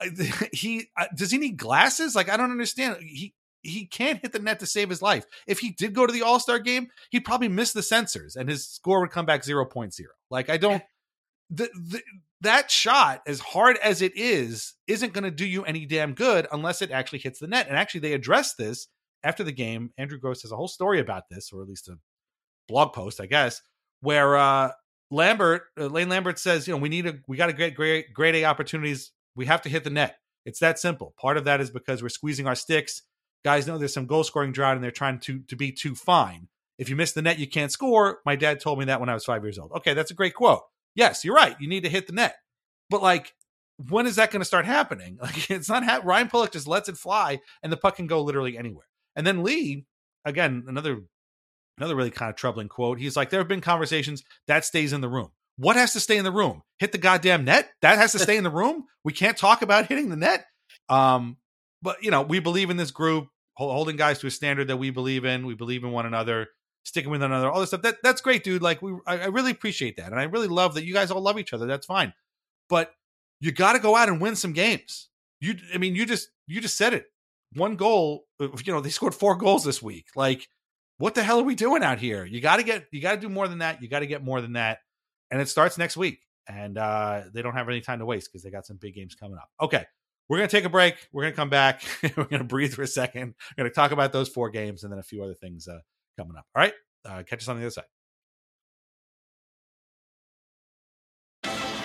he uh, does he need glasses? Like I don't understand. He he can't hit the net to save his life. If he did go to the All Star game, he'd probably miss the sensors and his score would come back 0.0. Like I don't. The, the, that shot, as hard as it is, isn't going to do you any damn good unless it actually hits the net. And actually, they addressed this after the game. Andrew Gross has a whole story about this, or at least a blog post, I guess, where uh, Lambert, uh, Lane Lambert says, you know, we need a, we got to get great, great A opportunities. We have to hit the net. It's that simple. Part of that is because we're squeezing our sticks. Guys know there's some goal scoring drought and they're trying to to be too fine. If you miss the net, you can't score. My dad told me that when I was five years old. Okay, that's a great quote. Yes, you're right. You need to hit the net. But like, when is that going to start happening? Like, it's not ha- Ryan Pulock just lets it fly and the puck can go literally anywhere. And then Lee, again, another another really kind of troubling quote. He's like, there have been conversations that stays in the room. What has to stay in the room? Hit the goddamn net. That has to stay in the room. We can't talk about hitting the net. Um, but you know, we believe in this group, holding guys to a standard that we believe in. We believe in one another, sticking with one another, all this stuff. That that's great, dude. Like we, I, I really appreciate that, and I really love that you guys all love each other. That's fine, but you got to go out and win some games. You, I mean, you just you just said it. One goal. Uh, you know, they scored four goals this week. Like what the hell are we doing out here? You got to get, you got to do more than that. You got to get more than that. And it starts next week. And uh, they don't have any time to waste because they got some big games coming up. Okay. We're going to take a break. We're going to come back. We're going to breathe for a second. We're going to talk about those four games and then a few other things uh, coming up. All right. Uh, catch us on the other side.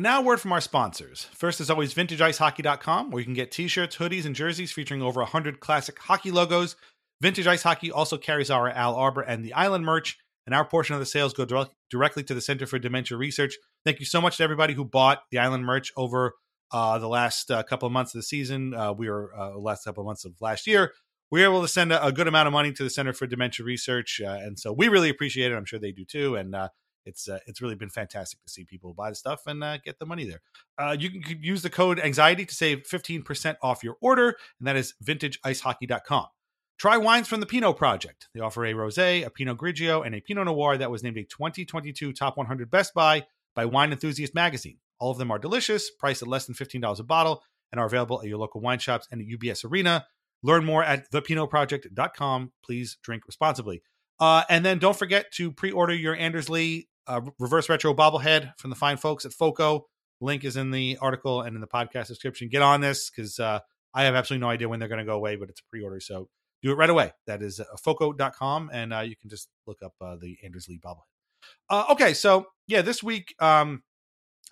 And now, a word from our sponsors. First, as always, vintageicehockey.com, where you can get t shirts, hoodies, and jerseys featuring over 100 classic hockey logos. Vintage Ice Hockey also carries our Al Arbour and the Island merch, and our portion of the sales go direct, directly to the Center for Dementia Research. Thank you so much to everybody who bought the Island merch over uh, the last uh, couple of months of the season. Uh, we were uh, last couple of months of last year. we were able to send a, a good amount of money to the Center for Dementia Research, uh, and so we really appreciate it. I'm sure they do too, and uh, it's uh, it's really been fantastic to see people buy the stuff and uh, get the money there. Uh, you can use the code anxiety to save 15% off your order, and that is vintageicehockey.com. Try wines from the Pinot Project. They offer a rosé, a Pinot Grigio, and a Pinot Noir that was named a 2022 Top 100 Best Buy by Wine Enthusiast magazine. All of them are delicious, priced at less than $15 a bottle, and are available at your local wine shops and at UBS Arena. Learn more at thepinotproject.com. Please drink responsibly. Uh, and then don't forget to pre-order your Anders Lee uh, reverse retro bobblehead from the fine folks at FOCO. Link is in the article and in the podcast description. Get on this because uh, I have absolutely no idea when they're going to go away, but it's a pre-order, so do it right away. That is uh, foco.com, and uh, you can just look up uh, the Anders Lee bobblehead. Okay, so yeah, this week, um,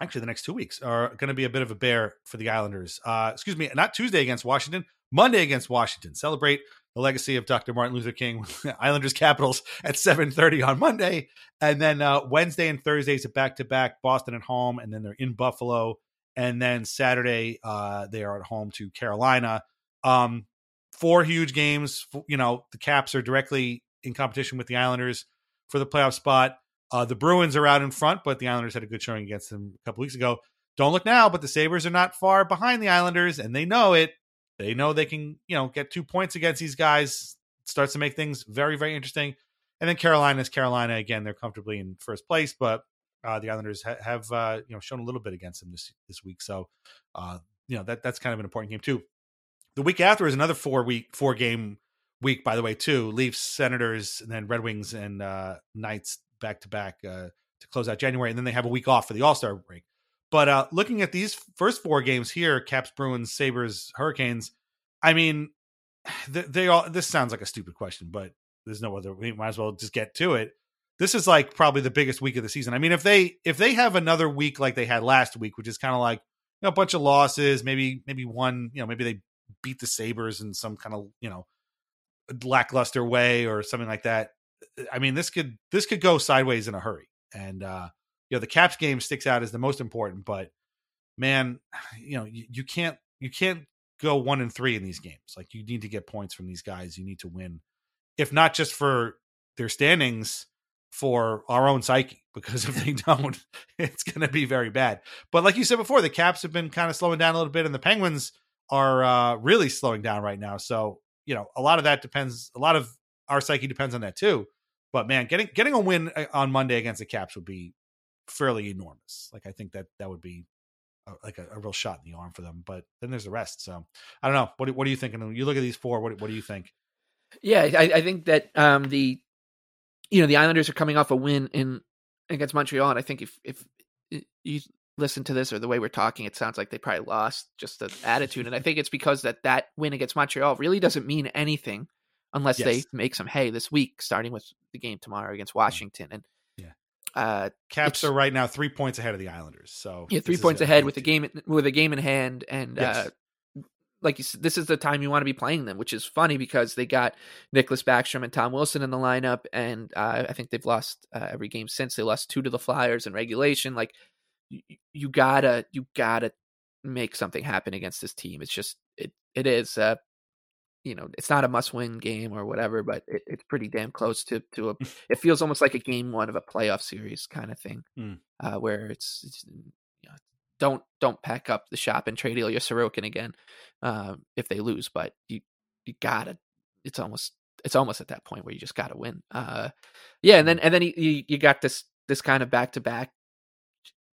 actually the next two weeks are going to be a bit of a bear for the Islanders. Uh, excuse me, not Tuesday against Washington, Monday against Washington. Celebrate the legacy of Dr. Martin Luther King, Islanders Capitals at 7:30 on Monday, and then uh, Wednesday and Thursdays a back to back, Boston at home, and then they're in Buffalo, and then Saturday uh, they are at home to Carolina. Um, four huge games. You know, the Caps are directly in competition with the Islanders for the playoff spot. Uh, the Bruins are out in front, but the Islanders had a good showing against them a couple weeks ago. Don't look now, but the Sabres are not far behind the Islanders, and they know it. They know they can, you know, get two points against these guys. Starts to make things very, very interesting. And then Carolina is Carolina again. They're comfortably in first place, but uh, the Islanders ha- have uh, you know shown a little bit against them this this week. So uh, you know that that's kind of an important game too. The week after is another four week four game week, by the way, too. Leafs, Senators, and then Red Wings and uh, Knights back to back uh, to close out January, and then they have a week off for the All Star break. But uh, looking at these first four games here, Caps, Bruins, Sabres, Hurricanes, I mean, they, they all. This sounds like a stupid question, but there's no other. We might as well just get to it. This is like probably the biggest week of the season. I mean, if they if they have another week like they had last week, which is kind of like you know a bunch of losses, maybe maybe one, you know, maybe they beat the Sabres in some kind of you know lackluster way or something like that. I mean, this could this could go sideways in a hurry. And uh, you know, the Caps game sticks out as the most important, but man, you know, you, you can't you can't go one and three in these games. Like you need to get points from these guys. You need to win, if not just for their standings, for our own psyche. Because if they don't, it's going to be very bad. But like you said before, the Caps have been kind of slowing down a little bit, and the Penguins are uh, really slowing down right now. So you know, a lot of that depends. A lot of our psyche depends on that too. But man, getting getting a win uh, on Monday against the Caps would be fairly enormous. Like I think that that would be a, like a, a, real shot in the arm for them. But then there's the rest. So I don't know. What what are you thinking? You look at these four. What what do you think? Yeah, I, I think that um, the you know the Islanders are coming off a win in against Montreal, and I think if if you listen to this or the way we're talking, it sounds like they probably lost just the attitude, and I think it's because that that win against Montreal really doesn't mean anything unless yes. they make some hay this week, starting with the game tomorrow against Washington. And uh, Caps are right now three points ahead of the Islanders. So yeah, three points ahead with the game with a game in hand, and yes. uh, like you said, this is the time you want to be playing them, which is funny because they got Nicklas Backstrom and Tom Wilson in the lineup, and uh, I think they've lost uh, every game since. They lost two to the Flyers in regulation. Like you, you gotta, you gotta make something happen against this team. It's just it it is. Uh, you know, it's not a must-win game or whatever, but it, it's pretty damn close to to a. it feels almost like a game one of a playoff series kind of thing, mm. uh, where it's, it's you know, don't don't pack up the shop and trade Ilya Sorokin again uh, if they lose. But you you gotta. It's almost it's almost at that point where you just gotta win. Uh, yeah, and then and then you you got this this kind of back to back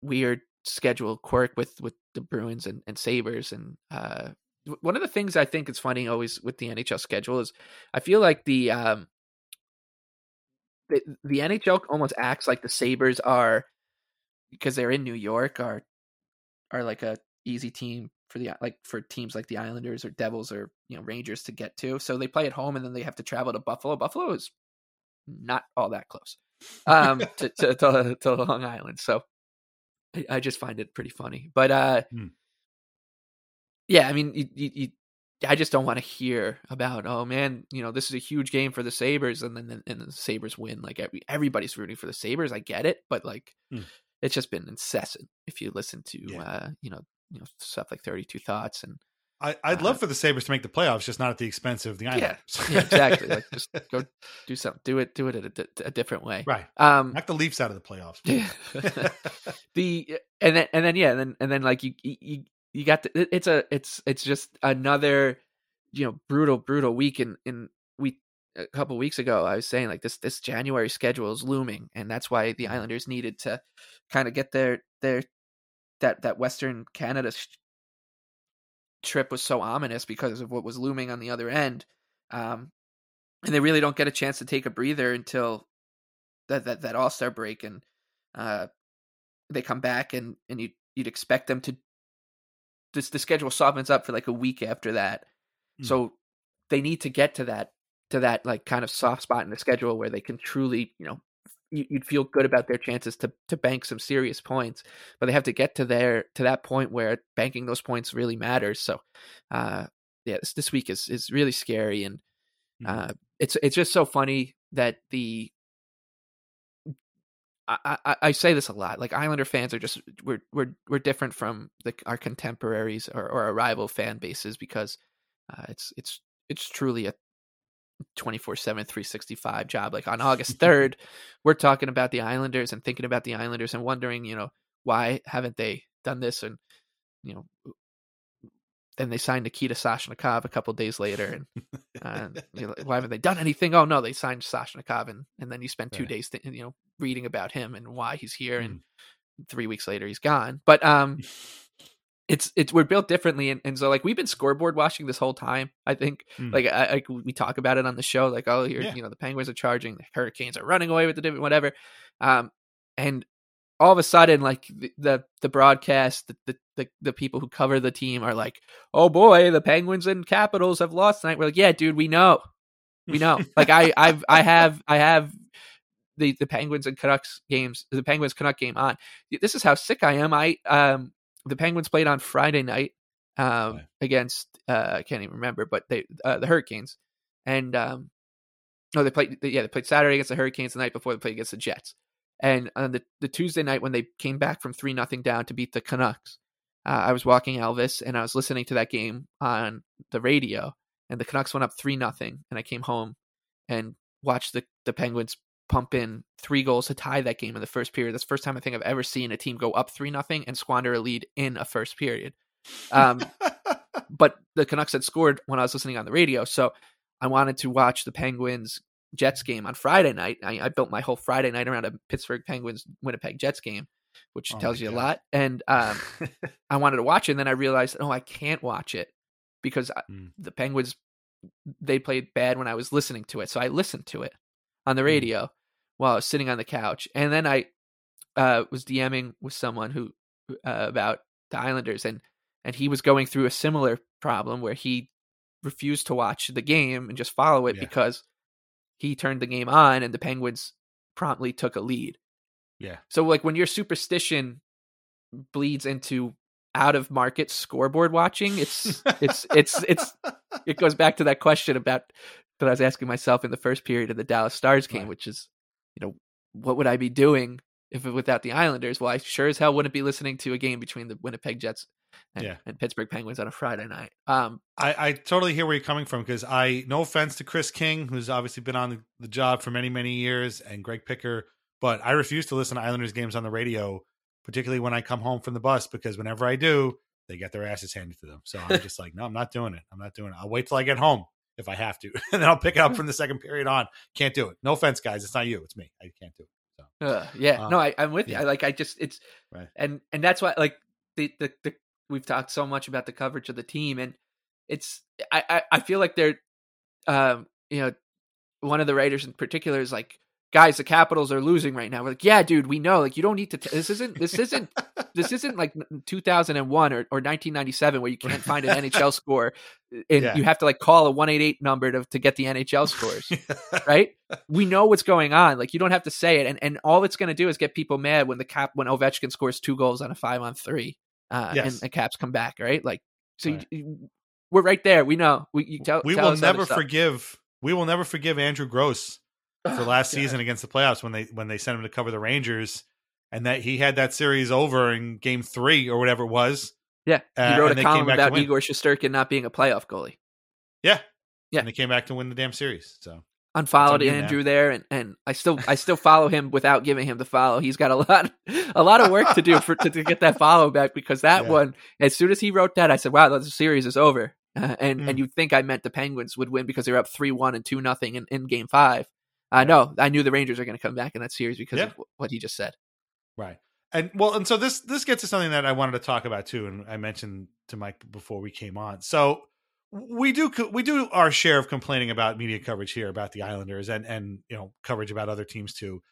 weird schedule quirk with with the Bruins and, and Sabres and uh, one of the things I think is funny always with the NHL schedule is I feel like the um the, the NHL almost acts like the Sabres are because they're in New York are are like a easy team for the like for teams like the Islanders or Devils or you know Rangers to get to. So they play at home and then they have to travel to Buffalo. Buffalo is not all that close um to, to, to, to Long Island. So I, I, just find it pretty funny. But uh hmm. Yeah, I mean you, you, you I just don't want to hear about oh man, you know this is a huge game for the Sabres and then and the Sabres win. Like every everybody's rooting for the Sabres. I get it, but like hmm it's just been incessant if you listen to yeah. uh, you know you know stuff like 32 thoughts and I, I'd love for the Sabres to make the playoffs, just not at the expense of the Yeah, Islanders. yeah, exactly. Like just go do something, do it, do it a, di- a different way. right. Um, Knock the Leafs out of the playoffs. the and then and then yeah, and then and then like you you you got the, it's a it's it's just another you know brutal brutal week in in we a couple weeks ago I was saying like this this January schedule is looming and that's why the Islanders needed to kind of get their their that that Western Canada sh- trip was so ominous because of what was looming on the other end. Um, and they really don't get a chance to take a breather until that that, that All Star break, and uh, they come back, and and you you'd expect them to. This the schedule softens up for like a week after that, Mm. so they need to get to that to that like kind of soft spot in the schedule where they can truly you know you, you'd feel good about their chances to to bank some serious points but they have to get to there to that point where banking those points really matters so uh yeah this, this week is is really scary and Mhm. uh it's it's just so funny that the I, I, I say this a lot. Like Islander fans are just we're we're we're different from the, our contemporaries or, or our rival fan bases because uh, it's it's it's truly a 24 7 365 job like on august 3rd we're talking about the islanders and thinking about the islanders and wondering you know why haven't they done this and you know then they signed Nikita Soshnikov a couple days later, and uh, you know, why haven't they done anything? Oh no, they signed Soshnikov, and, and then you spend two Right. days, th- you know, reading about him and why he's here, and Mm. three weeks later he's gone. But um, it's it's we're built differently, and, and so like we've been scoreboard watching this whole time. I think Mm. like I, we talk about it on the show, like oh here Yeah. you know the Penguins are charging, the Hurricanes are running away with the different whatever, um, and all of a sudden like the the, the broadcast the, the the the people who cover the team are like oh boy the penguins and capitals have lost tonight. We're like yeah dude we know. We know. Like i i've i have i have the the penguins and canucks games the penguins canuck game on. This is how sick i am. I um the penguins played on friday night um Right. against uh i can't even remember but they uh, the hurricanes. And um no they played yeah they played saturday against the hurricanes the night before they played against the jets and on the, the Tuesday night when they came back from three nothing down to beat the Canucks, uh, I was walking Elvis and I was listening to that game on the radio, and the Canucks went up three nothing, and I came home and watched the the Penguins pump in three goals to tie that game in the first period. That's the first time I think I've ever seen a team go up three nothing and squander a lead in a first period. Um, but the Canucks had scored when I was listening on the radio, so I wanted to watch the Penguins Jets game on Friday night. I, I built my whole Friday night around a Pittsburgh Penguins Winnipeg Jets game, which Oh tells you a lot. And um, I wanted to watch it, and then I realized, oh, I can't watch it because I, Mm. the Penguins they played bad when I was listening to it. So I listened to it on the radio while I was sitting on the couch, and then I uh, was DMing with someone who uh, about the Islanders, and and he was going through a similar problem where he refused to watch the game and just follow it Yeah. because he turned the game on and the Penguins promptly took a lead. yeah. So like when your superstition bleeds into out of market scoreboard watching, it's it's it's it's it goes back to that question about that I was asking myself in the first period of the Dallas Stars game, Right. which is, you know, what would I be doing if it, without the Islanders? Well, I sure as hell wouldn't be listening to a game between the Winnipeg Jets and, Yeah. and Pittsburgh Penguins on a Friday night. Um, I, I totally hear where you're coming from because I, no offense to Chris King, who's obviously been on the, the job for many, many years, and Greg Picker, but I refuse to listen to Islanders games on the radio, particularly when I come home from the bus, because whenever I do, they get their asses handed to them. So I'm just like, no, I'm not doing it. I'm not doing it. I'll wait till I get home if I have to, and then I'll pick it up from the second period on. Can't do it. No offense, guys. It's not you. It's me. I can't do it. So Uh, yeah, no, I, I'm with yeah. you. I like, I just, it's, Right. and and that's why, like, the, the the we've talked so much about the coverage of the team, and it's, I I, I feel like they're, um, you know, one of the writers in particular is like, guys, the Capitals are losing right now. We're like, yeah, dude, we know. Like, you don't need to. T- this isn't. This isn't. this isn't like 2001 or, or 1997 where you can't find an NHL score and Yeah. you have to like call a 188 number to, to get the NHL scores right? We know what's going on. Like you don't have to say it, and and all it's going to do is get people mad when the cap when Ovechkin scores two goals on a five on three, uh, Yes. and the Caps come back, right? Like so, Right. you- we're right there. We know. We you tell. we tell will never forgive. We will never forgive Andrew Gross for Oh, last God. season against the playoffs when they when they sent him to cover the Rangers, and that he had that series over in Game Three or whatever it was Yeah, he Uh, wrote and a they column came back to about. Igor Shesterkin not being a playoff goalie. Yeah, Yeah. and they came back to win the damn series. So Unfollowed Andrew there, and, and I still I still follow him without giving him the follow. He's got a lot a lot of work to do for to, to get that follow back because that Yeah. one, as soon as he wrote that, I said, "Wow, the series is over." Uh, and Mm. and you'd think I meant the Penguins would win because they were up three one and two nothing in, in Game Five. I know I knew the Rangers are going to come back in that series because Yeah. of wh- what he just said. Right. And well, and so this this gets to something that I wanted to talk about too, and I mentioned to Mike before we came on. So we do we do our share of complaining about media coverage here about the Islanders and and you know coverage about other teams too.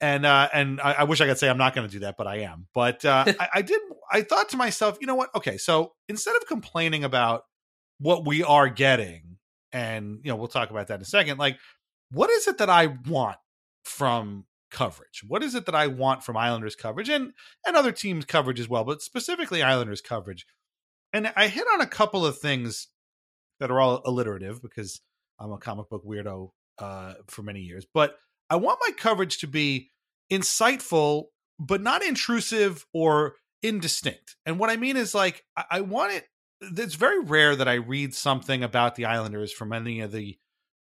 And uh and I, I wish I could say I'm not going to do that, but I am. But uh I, I did I thought to myself, you know what? Okay, so instead of complaining about what we are getting, and you know we'll talk about that in a second, like what is it that I want from coverage? What is it that I want from Islanders coverage and and other teams coverage as well, but specifically Islanders coverage? And I hit on a couple of things that are all alliterative because I'm a comic book weirdo uh, for many years. But I want my coverage to be insightful, but not intrusive or indistinct. And what I mean is like I, I want it. It's very rare that I read something about the Islanders from any of the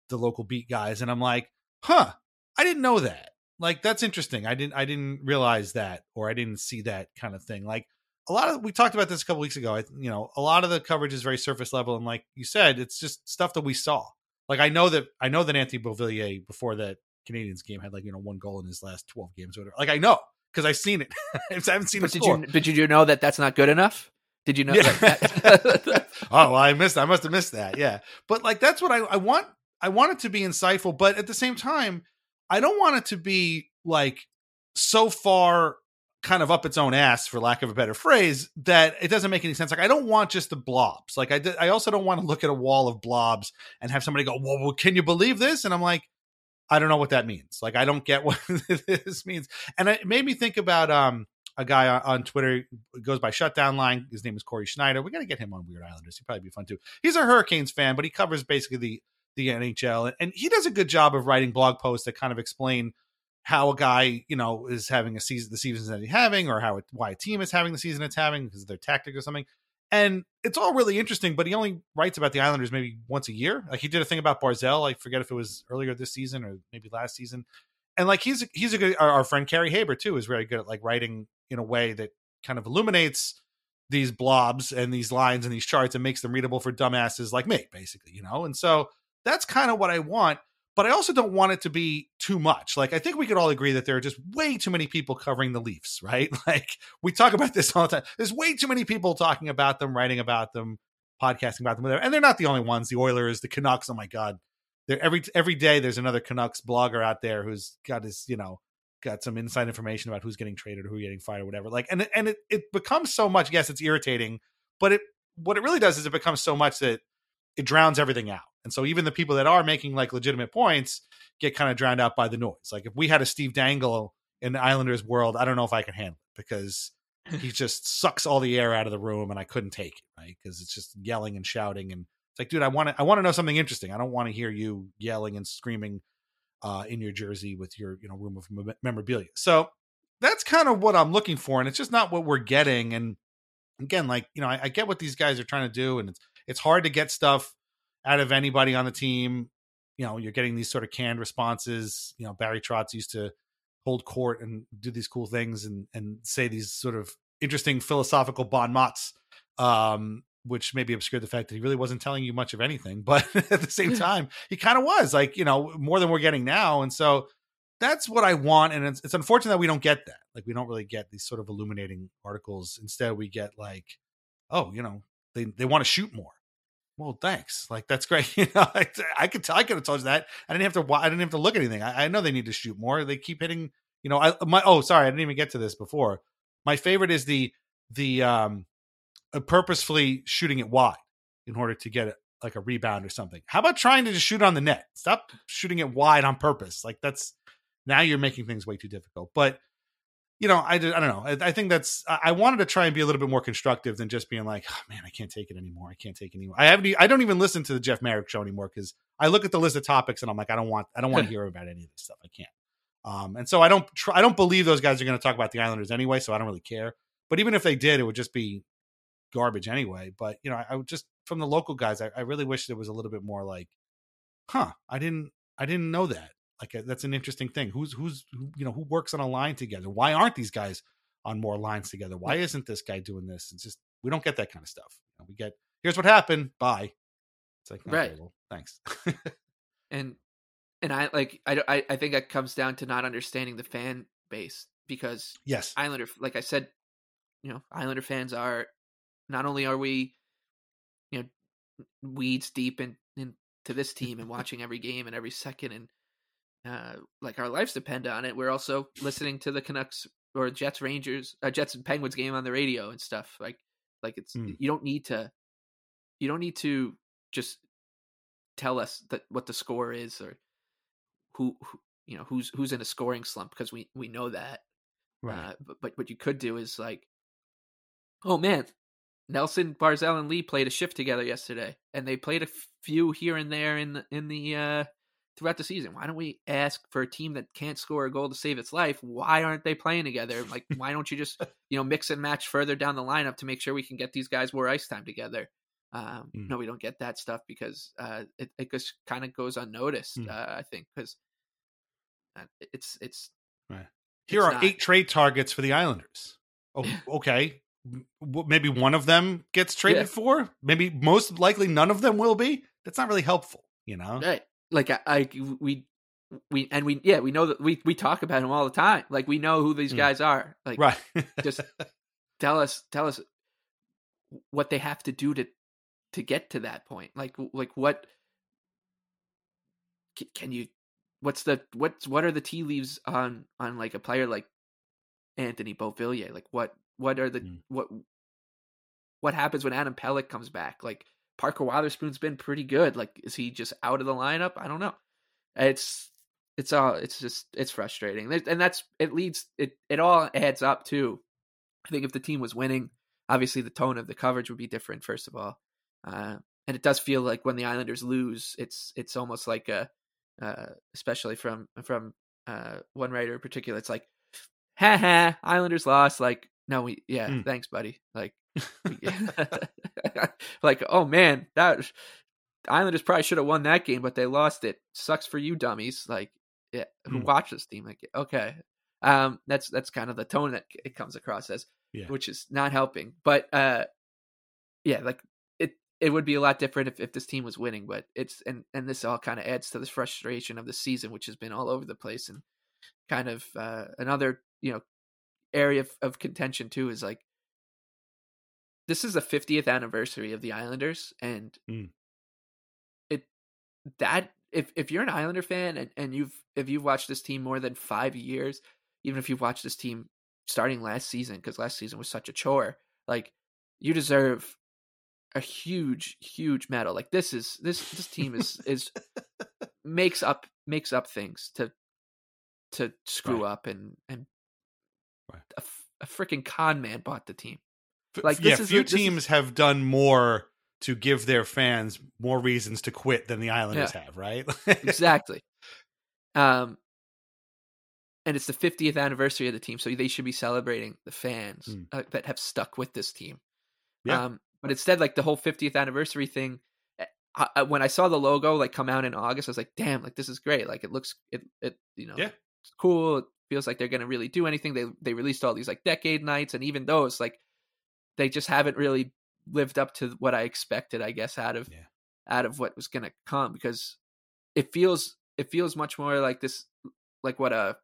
the local beat guys, and I'm like, huh, I didn't know that. Like that's interesting. I didn't I didn't realize that, or I didn't see that kind of thing. Like a lot of we talked about this a couple weeks ago. I, you know, a lot of the coverage is very surface level, and like you said, it's just stuff that we saw. Like I know that I know that Anthony Beauvillier before that Canadiens game had like you know one goal in his last twelve games or whatever. Like I know because I've seen it. I haven't seen But it. did you but did you know that that's not good enough? Did you know? Yeah. that- oh, well, I missed. I must have missed that. Yeah, but like that's what I, I want. I want it to be insightful, but at the same time, I don't want it to be like so far kind of up its own ass, for lack of a better phrase, that it doesn't make any sense. Like I don't want just the blobs. Like I, I also don't want to look at a wall of blobs and have somebody go, "Well, well can you believe this?" And I'm like, I don't know what that means. Like I don't get what this means. And it made me think about um a guy on, on Twitter goes by Shutdown Line. His name is Corey Sznajder. We got to get him on Weird Islanders. He'd probably be fun too. He's a Hurricanes fan, but he covers basically the the NHL, and he does a good job of writing blog posts that kind of explain how a guy you know is having a season, the seasons that he's having, or how it, why a team is having the season it's having because of their tactic or something. And it's all really interesting, but he only writes about the Islanders maybe once a year. Like he did a thing about Barzal. I forget if it was earlier this season or maybe last season. And like he's he's a good our, our friend Carrie Haber too is very good at like writing in a way that kind of illuminates these blobs and these lines and these charts and makes them readable for dumbasses like me, basically, you know. And so that's kind of what I want. But I also don't want it to be too much. Like I think we could all agree that there are just way too many people covering the Leafs, right? Like we talk about this all the time. There's way too many people talking about them, writing about them, podcasting about them. And they're not the only ones. The Oilers, the Canucks. Oh my God, they're every every day. There's another Canucks blogger out there who's got his, you know, got some inside information about who's getting traded or who getting fired or whatever. Like, and and it, it becomes so much. Yes, it's irritating, but it what it really does is it becomes so much that it drowns everything out. And so even the people that are making like legitimate points get kind of drowned out by the noise. Like if we had a Steve Dangle in the Islanders world, I don't know if I can handle it because he just sucks all the air out of the room and I couldn't take it, right? Because it's just yelling and shouting and it's like, dude, I want to I want to know something interesting. I don't want to hear you yelling and screaming uh, in your jersey with your you know room of mem- memorabilia. So that's kind of what I'm looking for, and it's just not what we're getting. And again, like you know, I, I get what these guys are trying to do, and it's it's hard to get stuff out of anybody on the team. You know, you're getting these sort of canned responses. You know, Barry Trotz used to hold court and do these cool things and and say these sort of interesting philosophical bon mots, um, which maybe obscured the fact that he really wasn't telling you much of anything. But at the same time, he kind of was like, you know, more than we're getting now. And so that's what I want. And it's, it's unfortunate that we don't get that. Like, we don't really get these sort of illuminating articles. Instead, we get like, oh, you know, they, they want to shoot more. Well, thanks. Like that's great. You know, I, I could tell. I could have told you that. I didn't have to. I didn't have to look at anything. I, I know they need to shoot more. They keep hitting. You know, I my. Oh, sorry, I didn't even get to this before. My favorite is the the um, uh, purposefully shooting it wide in order to get it like a rebound or something. How about trying to just shoot on the net? Stop shooting it wide on purpose. Like that's now you're making things way too difficult. But you know, I, just- I don't know. I, I think that's. I wanted to try and be a little bit more constructive than just being like, oh, man, I can't take it anymore. I can't take it anymore. I haven't. I don't even listen to the Jeff Merrick show anymore because I look at the list of topics and I'm like, I don't want. I don't want to hear about any of this stuff. I can't. Um, and so I don't. Try, I don't believe those guys are going to talk about the Islanders anyway. So I don't really care. But even if they did, it would just be garbage anyway. But you know, I, I would just from the local guys, I, I really wish there was a little bit more like, huh? I didn't I didn't know that. Like uh, that's an interesting thing. Who's who's who, you know who works on a line together? Why aren't these guys on more lines together? Why isn't this guy doing this? It's just we don't get that kind of stuff. You know, we get here's what happened. Bye. It's like okay, Right. well, thanks. and and I like I I I think that comes down to not understanding the fan base because yes, Islander, like I said, you know, Islander fans are not only are we, you know, weeds deep in into this team and watching every game and every second and uh like our lives depend on it. We're also listening to the Canucks or Jets Rangers, uh, Jets and Penguins game on the radio and stuff. Like like it's Mm. you don't need to you don't need to just tell us that what the score is or who, who you know who's who's in a scoring slump because we we know that right. uh, but, but what you could do is like, oh man, Nelson, Barzal, and Lee played a shift together yesterday, and they played a few here and there in the, in the uh, throughout the season. Why don't we ask for a team that can't score a goal to save its life? Why aren't they playing together? Like, why don't you just you know mix and match further down the lineup to make sure we can get these guys more ice time together? Um, Mm. No, we don't get that stuff because uh, it it just kind of goes unnoticed. Mm. Uh, I think because it's it's Right. Here It's are not. eight trade targets for the Islanders. Oh, okay. Maybe one of them gets traded Yeah. for. Maybe most likely none of them will be. That's not really helpful, you know. Right. Like I, I we we and we yeah, we know that we we talk about him all the time. Like we know who these Mm. guys are. Like right. just tell us tell us what they have to do to to get to that point. Like like what can you what's the what's what are the tea leaves on on like a player like Anthony Beauvillier? Like what what are the Mm. what what happens when Adam Pelech comes back? Like Parker Wotherspoon's been pretty good. Like is he just out of the lineup? I don't know. It's it's all it's just it's frustrating. And that's it leads it it all adds up too. I think if the team was winning, obviously the tone of the coverage would be different first of all. Uh and it does feel like when the Islanders lose, it's it's almost like a uh especially from from uh one writer in particular, it's like ha ha, Islanders lost. Like, no, we yeah, Mm. thanks, buddy. Like like, oh man, that Islanders probably should have won that game, but they lost it. Sucks for you, dummies. Like, yeah, who Mm. watch this team? Like, okay, um, that's that's kind of the tone that it comes across as, Yeah. which is not helping. But uh, yeah, like it it would be a lot different if, if this team was winning. But it's and and this all kind of adds to the frustration of the season, which has been all over the place and kind of uh, another you know area of, of contention too is like this is the 50th anniversary of the Islanders and Mm. it that if if you're an Islander fan and, and you've if you've watched this team more than 5 years even if you've watched this team starting last season because last season was such a chore like you deserve a huge huge medal like this is this this team is is makes up makes up things to to screw Right. up and and Right. a, a freaking con man bought the team Like, yeah, this is few this is- teams have done more to give their fans more reasons to quit than the Islanders have, right? exactly. Um, and it's the 50th anniversary of the team, so they should be celebrating the fans Mm. uh, that have stuck with this team. Yeah. Um, but instead, like the whole 50th anniversary thing, eh, I, I, when I saw the logo like come out in August, I was like, "Damn! Like this is great! Like it looks, it, it, you know, Yeah. it's cool. It feels like they're gonna really do anything." They they released all these like decade nights, and even those, like, they just haven't really lived up to what I expected, I guess, out of Yeah. out of what was gonna come because it feels it feels much more like this like what a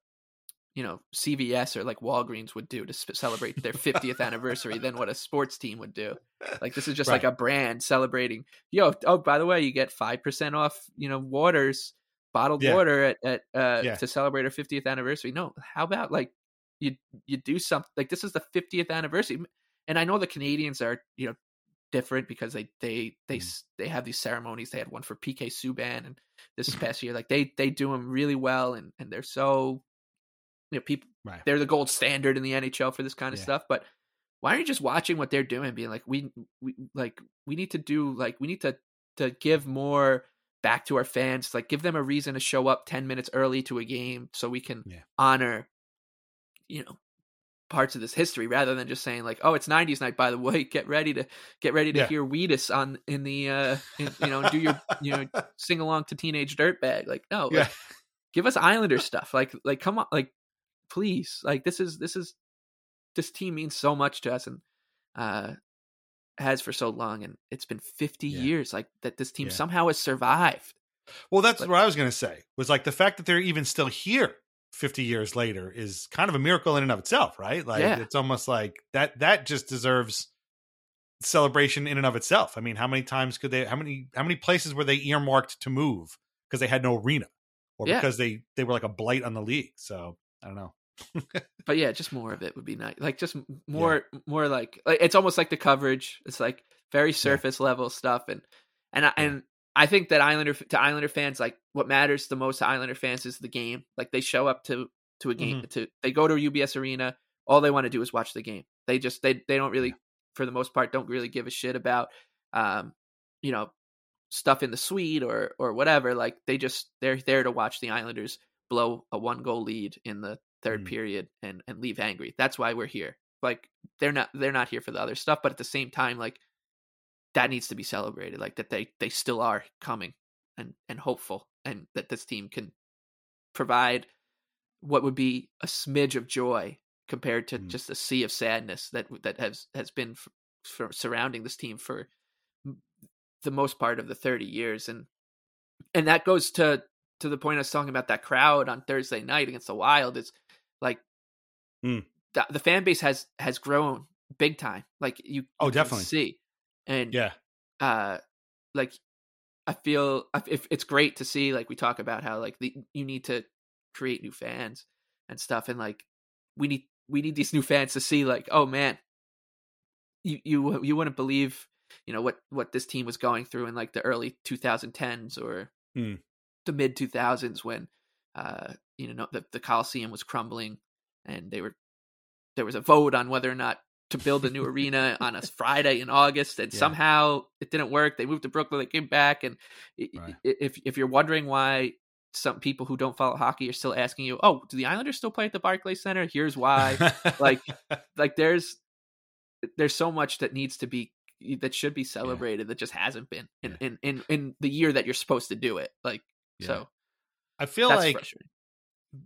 you know CVS or like Walgreens would do to celebrate their 50th anniversary than what a sports team would do. Like this is just like a brand celebrating. Yo, oh by the way, you get five percent off. You know, waters bottled Yeah. water at at uh, Yeah. to celebrate our 50th anniversary. No, how about like you you do something like this is the 50th anniversary, and I know the Canadiens are you know different because they they they Mm. they have these ceremonies. They had one for PK Subban and this past year, like they they do them really well, and and they're so you know people right. they're the gold standard in the NHL for this kind of Yeah. stuff. But why aren't you just watching what they're doing, being like, we, we like we need to do like we need to to give more back to our fans, like give them a reason to show up ten minutes early to a game so we can Yeah. honor, you know, parts of this history rather than just saying like, "Oh, it's '90s night." By the way, get ready to get ready to Yeah. hear Wheatus on in the uh, in, you know, do your you know, sing along to Teenage Dirtbag. Like, no, Yeah. like, give us Islander stuff. Like, like come on, like, please, like this is this is this team means so much to us and uh has for so long, and it's been 50 Yeah. years like that. This team somehow has survived. Well, that's what I was going to say. Was like the fact that they're even still here 50 years later is kind of a miracle in and of itself, right? Like Yeah. it's almost like that that just deserves celebration in and of itself. I mean, how many times could they how many how many places were they earmarked to move because they had no arena or Yeah. because they they were like a blight on the league. So, I don't know. but yeah, just more of it would be nice. Like just more, more like, like it's almost like the coverage. It's like very surface level stuff, and and I, and I think that Islander to Islander fans, like what matters the most to Islander fans is the game. Like they show up to to a game, to they go to UBS Arena. All they want to do is watch the game. They just they they don't really, for the most part, don't really give a shit about, um, you know, stuff in the suite or or whatever. Like they just they're there to watch the Islanders blow a one goal lead in the third Mm. period and and leave angry. That's why we're here. Like they're not they're not here for the other stuff, but at the same time, like that needs to be celebrated. Like that they they still are coming and and hopeful, and that this team can provide what would be a smidge of joy compared to Mm. just a sea of sadness that that has has been f- for surrounding this team for the most part of the 30 years and and that goes to to the point I was talking about that crowd on Thursday night against the Wild is like Mm. the, the fan base has has grown big time like you, Oh, can definitely. see and Yeah. uh like i feel if it's great to see like we talk about how like the, you need to create new fans and stuff and like we need we need these new fans to see like oh man you you you wouldn't believe you know what what this team was going through in like the early 2010s or Hmm. the mid 2000s when uh you know the, the coliseum was crumbling and they were there was a vote on whether or not to build a new arena on a Friday in August, and Yeah. somehow it didn't work. They moved to Brooklyn, they came back, and Right. if if you're wondering why some people who don't follow hockey are still asking you, "Oh, do the Islanders still play at the Barclays Center?" Here's why. like, like there's there's so much that needs to be that should be celebrated that just hasn't been in in, in in the year that you're supposed to do it. Like, Yeah. so I feel like.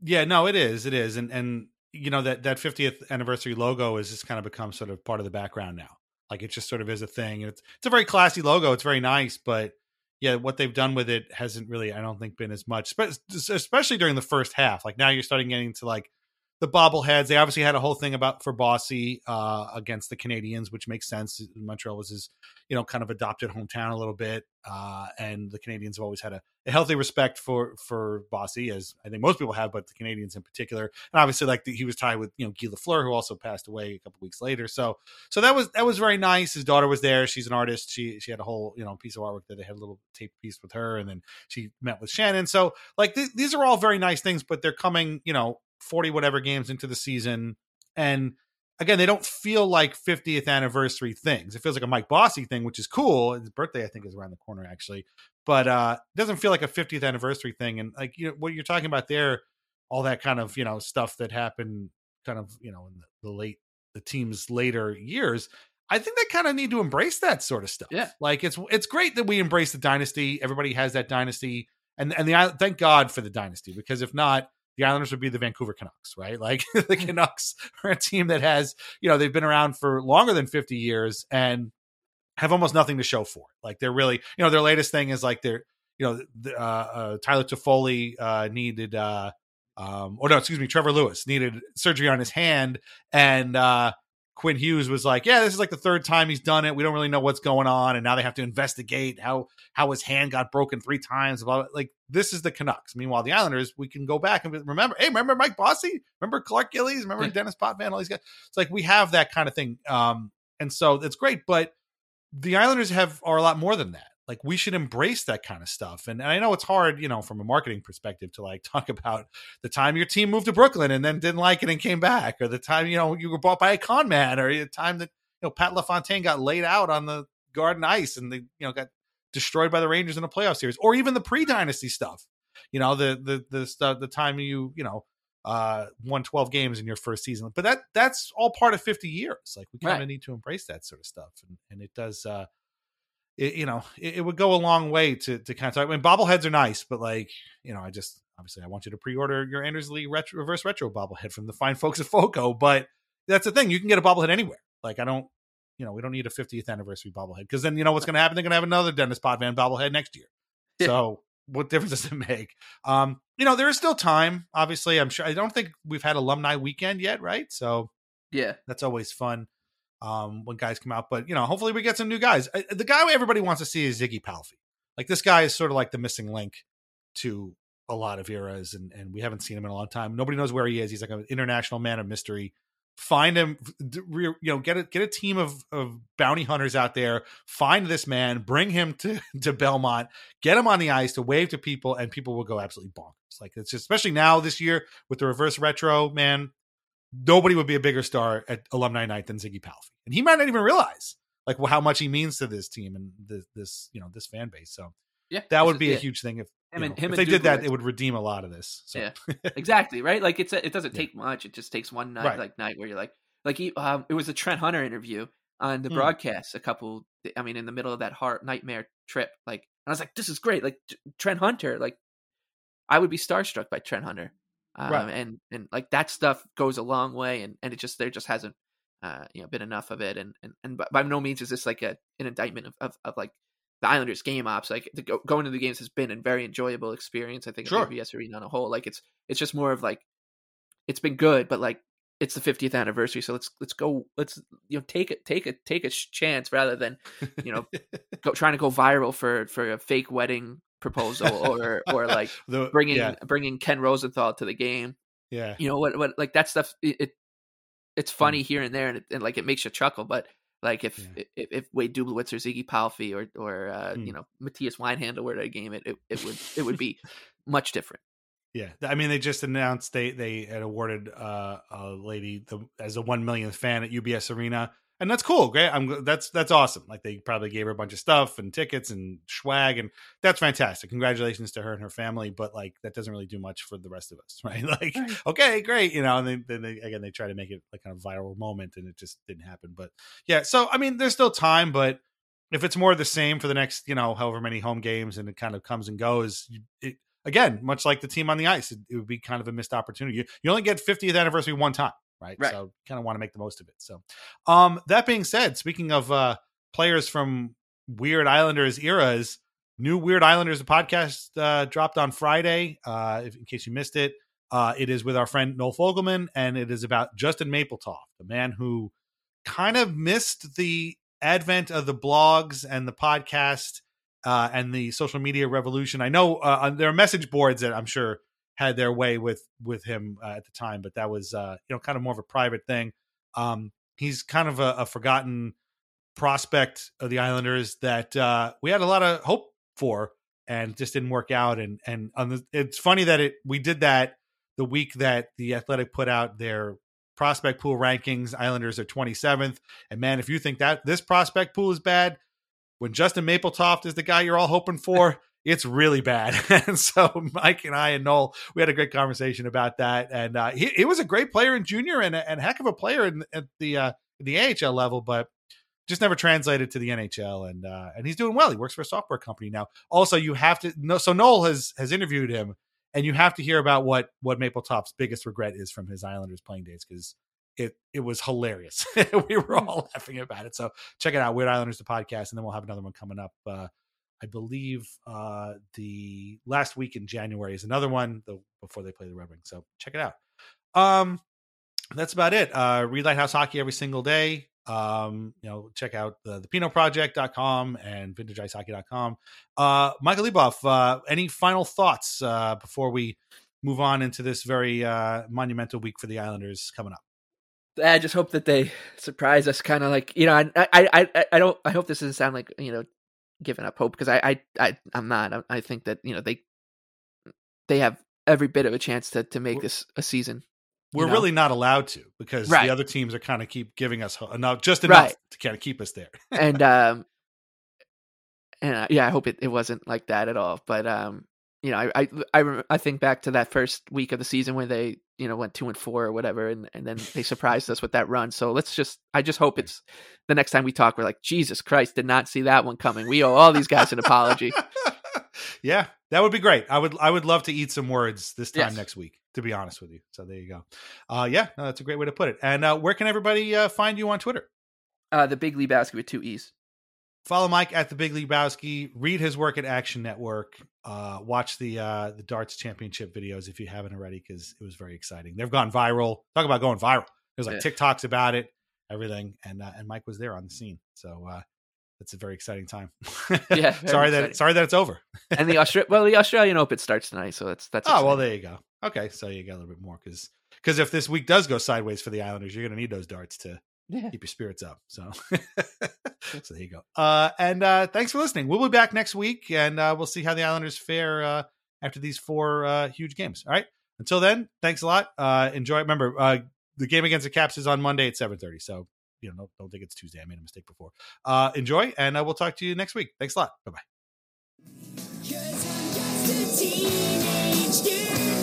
Yeah, no, it is. It is. And and you know that that 50th anniversary logo has just kind of become sort of part of the background now. Like it just sort of is a thing. And it's it's a very classy logo. It's very nice, but yeah, what they've done with it hasn't really I don't think been as much, spe- especially during the first half. Like now you're starting getting to like the bobbleheads. They obviously had a whole thing about for Bossy uh, against the Canadiens, which makes sense. Montreal was his, you know, kind of adopted hometown a little bit, uh, and the Canadiens have always had a, a healthy respect for for Bossy, as I think most people have, but the Canadiens in particular. And obviously, like the, he was tied with you know Guy Lafleur, who also passed away a couple weeks later. So so that was that was very nice. His daughter was there. She's an artist. She she had a whole you know piece of artwork that they had a little tape piece with her, and then she met with Shannon. So like th- these are all very nice things, but they're coming you know forty whatever games into the season, and again they don't feel like 50th anniversary things. It feels like a Mike Bossy thing, which is cool. His birthday I think is around the corner actually, but uh it doesn't feel like a 50th anniversary thing. And like you know what you're talking about there, all that kind of you know stuff that happened kind of you know in the, the late the team's later years. I think they kind of need to embrace that sort of stuff. Yeah. Like it's it's great that we embrace the dynasty. Everybody has that dynasty, and and the thank God for the dynasty because if not, the Islanders would be the Vancouver Canucks, right? Like the Canucks are a team that has you know they've been around for longer than fifty years and have almost nothing to show for it. Like they're really you know their latest thing is like they're you know the, uh, uh, Tyler Toffoli uh, needed. Uh, um, or no, excuse me, Trevor Lewis needed surgery on his hand, and uh, Quinn Hughes was like, "Yeah, this is like the third time he's done it. We don't really know what's going on, and now they have to investigate how how his hand got broken three times." Blah, blah. Like this is the Canucks. Meanwhile, the Islanders, we can go back and remember. Hey, remember Mike Bossy? Remember Clark Gillies? Remember Yeah. Dennis Potvin? All these guys. It's like we have that kind of thing, um, and so it's great. But the Islanders have are a lot more than that. Like we should embrace that kind of stuff. And, and I know it's hard, you know, from a marketing perspective to like talk about the time your team moved to Brooklyn and then didn't like it and came back, or the time, you know, you were bought by a con man, or the time that, you know, Pat LaFontaine got laid out on the garden ice and they, you know, got destroyed by the Rangers in a playoff series, or even the pre dynasty stuff. You know, the the the stuff the time you, you know, uh, won 12 games in your first season. But that that's all part of 50 years. Like we kind of Right. need to embrace that sort of stuff, and, and it does. Uh, it, you know, it, it would go a long way to to kind of talk. I mean, bobbleheads are nice, but like you know, I just obviously I want you to pre-order your Anders Lee retro, reverse retro bobblehead from the fine folks at Foco. But that's the thing; you can get a bobblehead anywhere. Like I don't. You know, we don't need a 50th anniversary bobblehead because then you know what's going to happen. They're going to have another Dennis Potvin bobblehead next year. Yeah. So what difference does it make? Um, you know, there is still time. Obviously, I'm sure. I don't think we've had alumni weekend yet, right? So Yeah. that's always fun um, when guys come out. But you know, hopefully we get some new guys. The guy everybody wants to see is Ziggy Palfy. Like this guy is sort of like the missing link to a lot of eras, and and we haven't seen him in a long time. Nobody knows where he is. He's like an international man of mystery. Find him, you know, get a get a team of of bounty hunters out there. Find this man, bring him to to Belmont, get him on the ice to wave to people, and people will go absolutely bonkers. Like it's just, especially now this year with the reverse retro, man. Nobody would be a bigger star at alumni night than Ziggy Palfy, and he might not even realize like how much he means to this team and this, this you know this fan base. So Yeah. that would be yeah. a huge thing if Him and- know, him if they did that, it would redeem a lot of this. So. Yeah. exactly right like it's a, it doesn't Yeah. take much it just takes one night Right. like night where you're like like he, um, it was a trent hunter interview on the Hmm. broadcast a couple i mean in the middle of that heart nightmare trip like and i was like this is great like trent hunter like i would be starstruck by trent hunter um, Right. and and like that stuff goes a long way and and it just there just hasn't uh you know been enough of it and and, and by, no means is this like a an indictment of, of, of like the Islanders game ops, like the, go, going to the games has been a very enjoyable experience. I think Sure. at UBS Arena on a whole, like it's it's just more of like it's been good, but like it's the 50th anniversary, so let's let's go, let's you know take it, take a take a chance rather than you know go trying to go viral for for a fake wedding proposal or or like The- bringing yeah, bringing Ken Rosenthal to the game. yeah. You know what what like that stuff it, it it's funny here and there and, it, and like it makes you chuckle, but like if Yeah. if, if Wade Dubielewicz or Ziggy Palfy or or uh, Hmm. you know Mattias Weinhandl were at a game, it, it it would it would be much different. Yeah, I mean, they just announced they they had awarded uh, a lady the, as a one millionth fan at UBS Arena, and that's cool. Great, I'm that's that's awesome. Like they probably gave her a bunch of stuff and tickets and swag, and that's fantastic. Congratulations to her and her family. But like that doesn't really do much for the rest of us, right? Like, Right. okay, great, you know. And then, then they, again, they try to make it like kind of viral moment, and it just didn't happen. But yeah, so I mean, there's still time, but if it's more the same for the next, you know, however many home games, and it kind of comes and goes, it, again, much like the team on the ice, it, it would be kind of a missed opportunity. You, you only get 50th anniversary one time, right? Right. So kind of want to make the most of it. So, um, that being said, speaking of uh, players from Weird Islanders eras, new Weird Islanders podcast uh, dropped on Friday. Uh, if, in case you missed it, uh, it is with our friend Noel Fogelman, and it is about Justin Mapletoft, the man who kind of missed the advent of the blogs and the podcast uh, and the social media revolution. I know uh, there are message boards that I'm sure had their way with with him uh, at the time, but that was uh, you know kind of more of a private thing. Um, he's kind of a, a forgotten prospect of the Islanders that uh, we had a lot of hope for and just didn't work out. And and on the, it's funny that it we did that the week that the Athletic put out their prospect pool rankings. Islanders are 27th, and man, if you think that this prospect pool is bad, when Justin Mapletoft is the guy you're all hoping for. It's really bad, and so Mike and I and Noel we had a great conversation about that. And uh, he, he was a great player in junior and a, and heck of a player in, at the uh, the AHL level, but just never translated to the NHL. And uh, and he's doing well. He works for a software company now. Also, you have to know. So Noel has has interviewed him, and you have to hear about what what Mapletoft's biggest regret is from his Islanders playing days because it it was hilarious. we were all laughing about it. So check it out, Weird Islanders the podcast, and then we'll have another one coming up. Uh, I believe uh, the last week in January is another one the, before they play the Red Wings. So check it out. Um, that's about it. Uh, read Lighthouse Hockey every single day. Um, you know, check out the, the PinoProject.com and VintageIceHockey.com. Uh, Michael Leboff, uh, any final thoughts uh, before we move on into this very uh, monumental week for the Islanders coming up? I just hope that they surprise us, kind of like you know. I, I, I don't. I hope this doesn't sound like you know giving up hope because I, I, I, I'm not. I, I think that you know they, they have every bit of a chance to to make this a season. We're know? really not allowed to because Right. the other teams are kind of keep giving us ho- enough, just enough Right. to kind of keep us there. and um, and uh, yeah, I hope it, it wasn't like that at all. But um, you know, I, I I rem- I think back to that first week of the season where they you know went two and four or whatever, and and then they surprised us with that run. So let's just I just hope it's the next time we talk, we're like Jesus Christ, did not see that one coming. We owe all these guys an apology. yeah, that would be great. I would I would love to eat some words this time Yes. next week. To be honest with you, so there you go. Uh, yeah, no, that's a great way to put it. And uh, where can everybody uh, find you on Twitter? Uh, the Big Lebowski with two e's. Follow Mike at the Big League Lebowski. Read his work at Action Network. Uh, watch the uh, the darts championship videos if you haven't already, because it was very exciting. They've gone viral. Talk about going viral. There's like Yeah. TikToks about it, everything, and uh, and Mike was there on the scene. So uh, it's a very exciting time. Yeah, sorry that sorry that it's over. And the Austra- well, the Australian Open starts tonight, so that's that's. Oh well, there you go. Okay, so you got a little bit more because because if this week does go sideways for the Islanders, you're going to need those darts to Yeah. keep your spirits up. So so there you go. Uh, and uh, thanks for listening. We'll be back next week, and uh, we'll see how the Islanders fare uh, after these four uh, huge games. All right. Until then, thanks a lot. Uh, enjoy. Remember, uh, the game against the Caps is on Monday at 7:30. So you know, don't, don't think it's Tuesday. I made a mistake before. Uh, enjoy, and uh, we'll talk to you next week. Thanks a lot. Bye bye. Teenage dirtbag.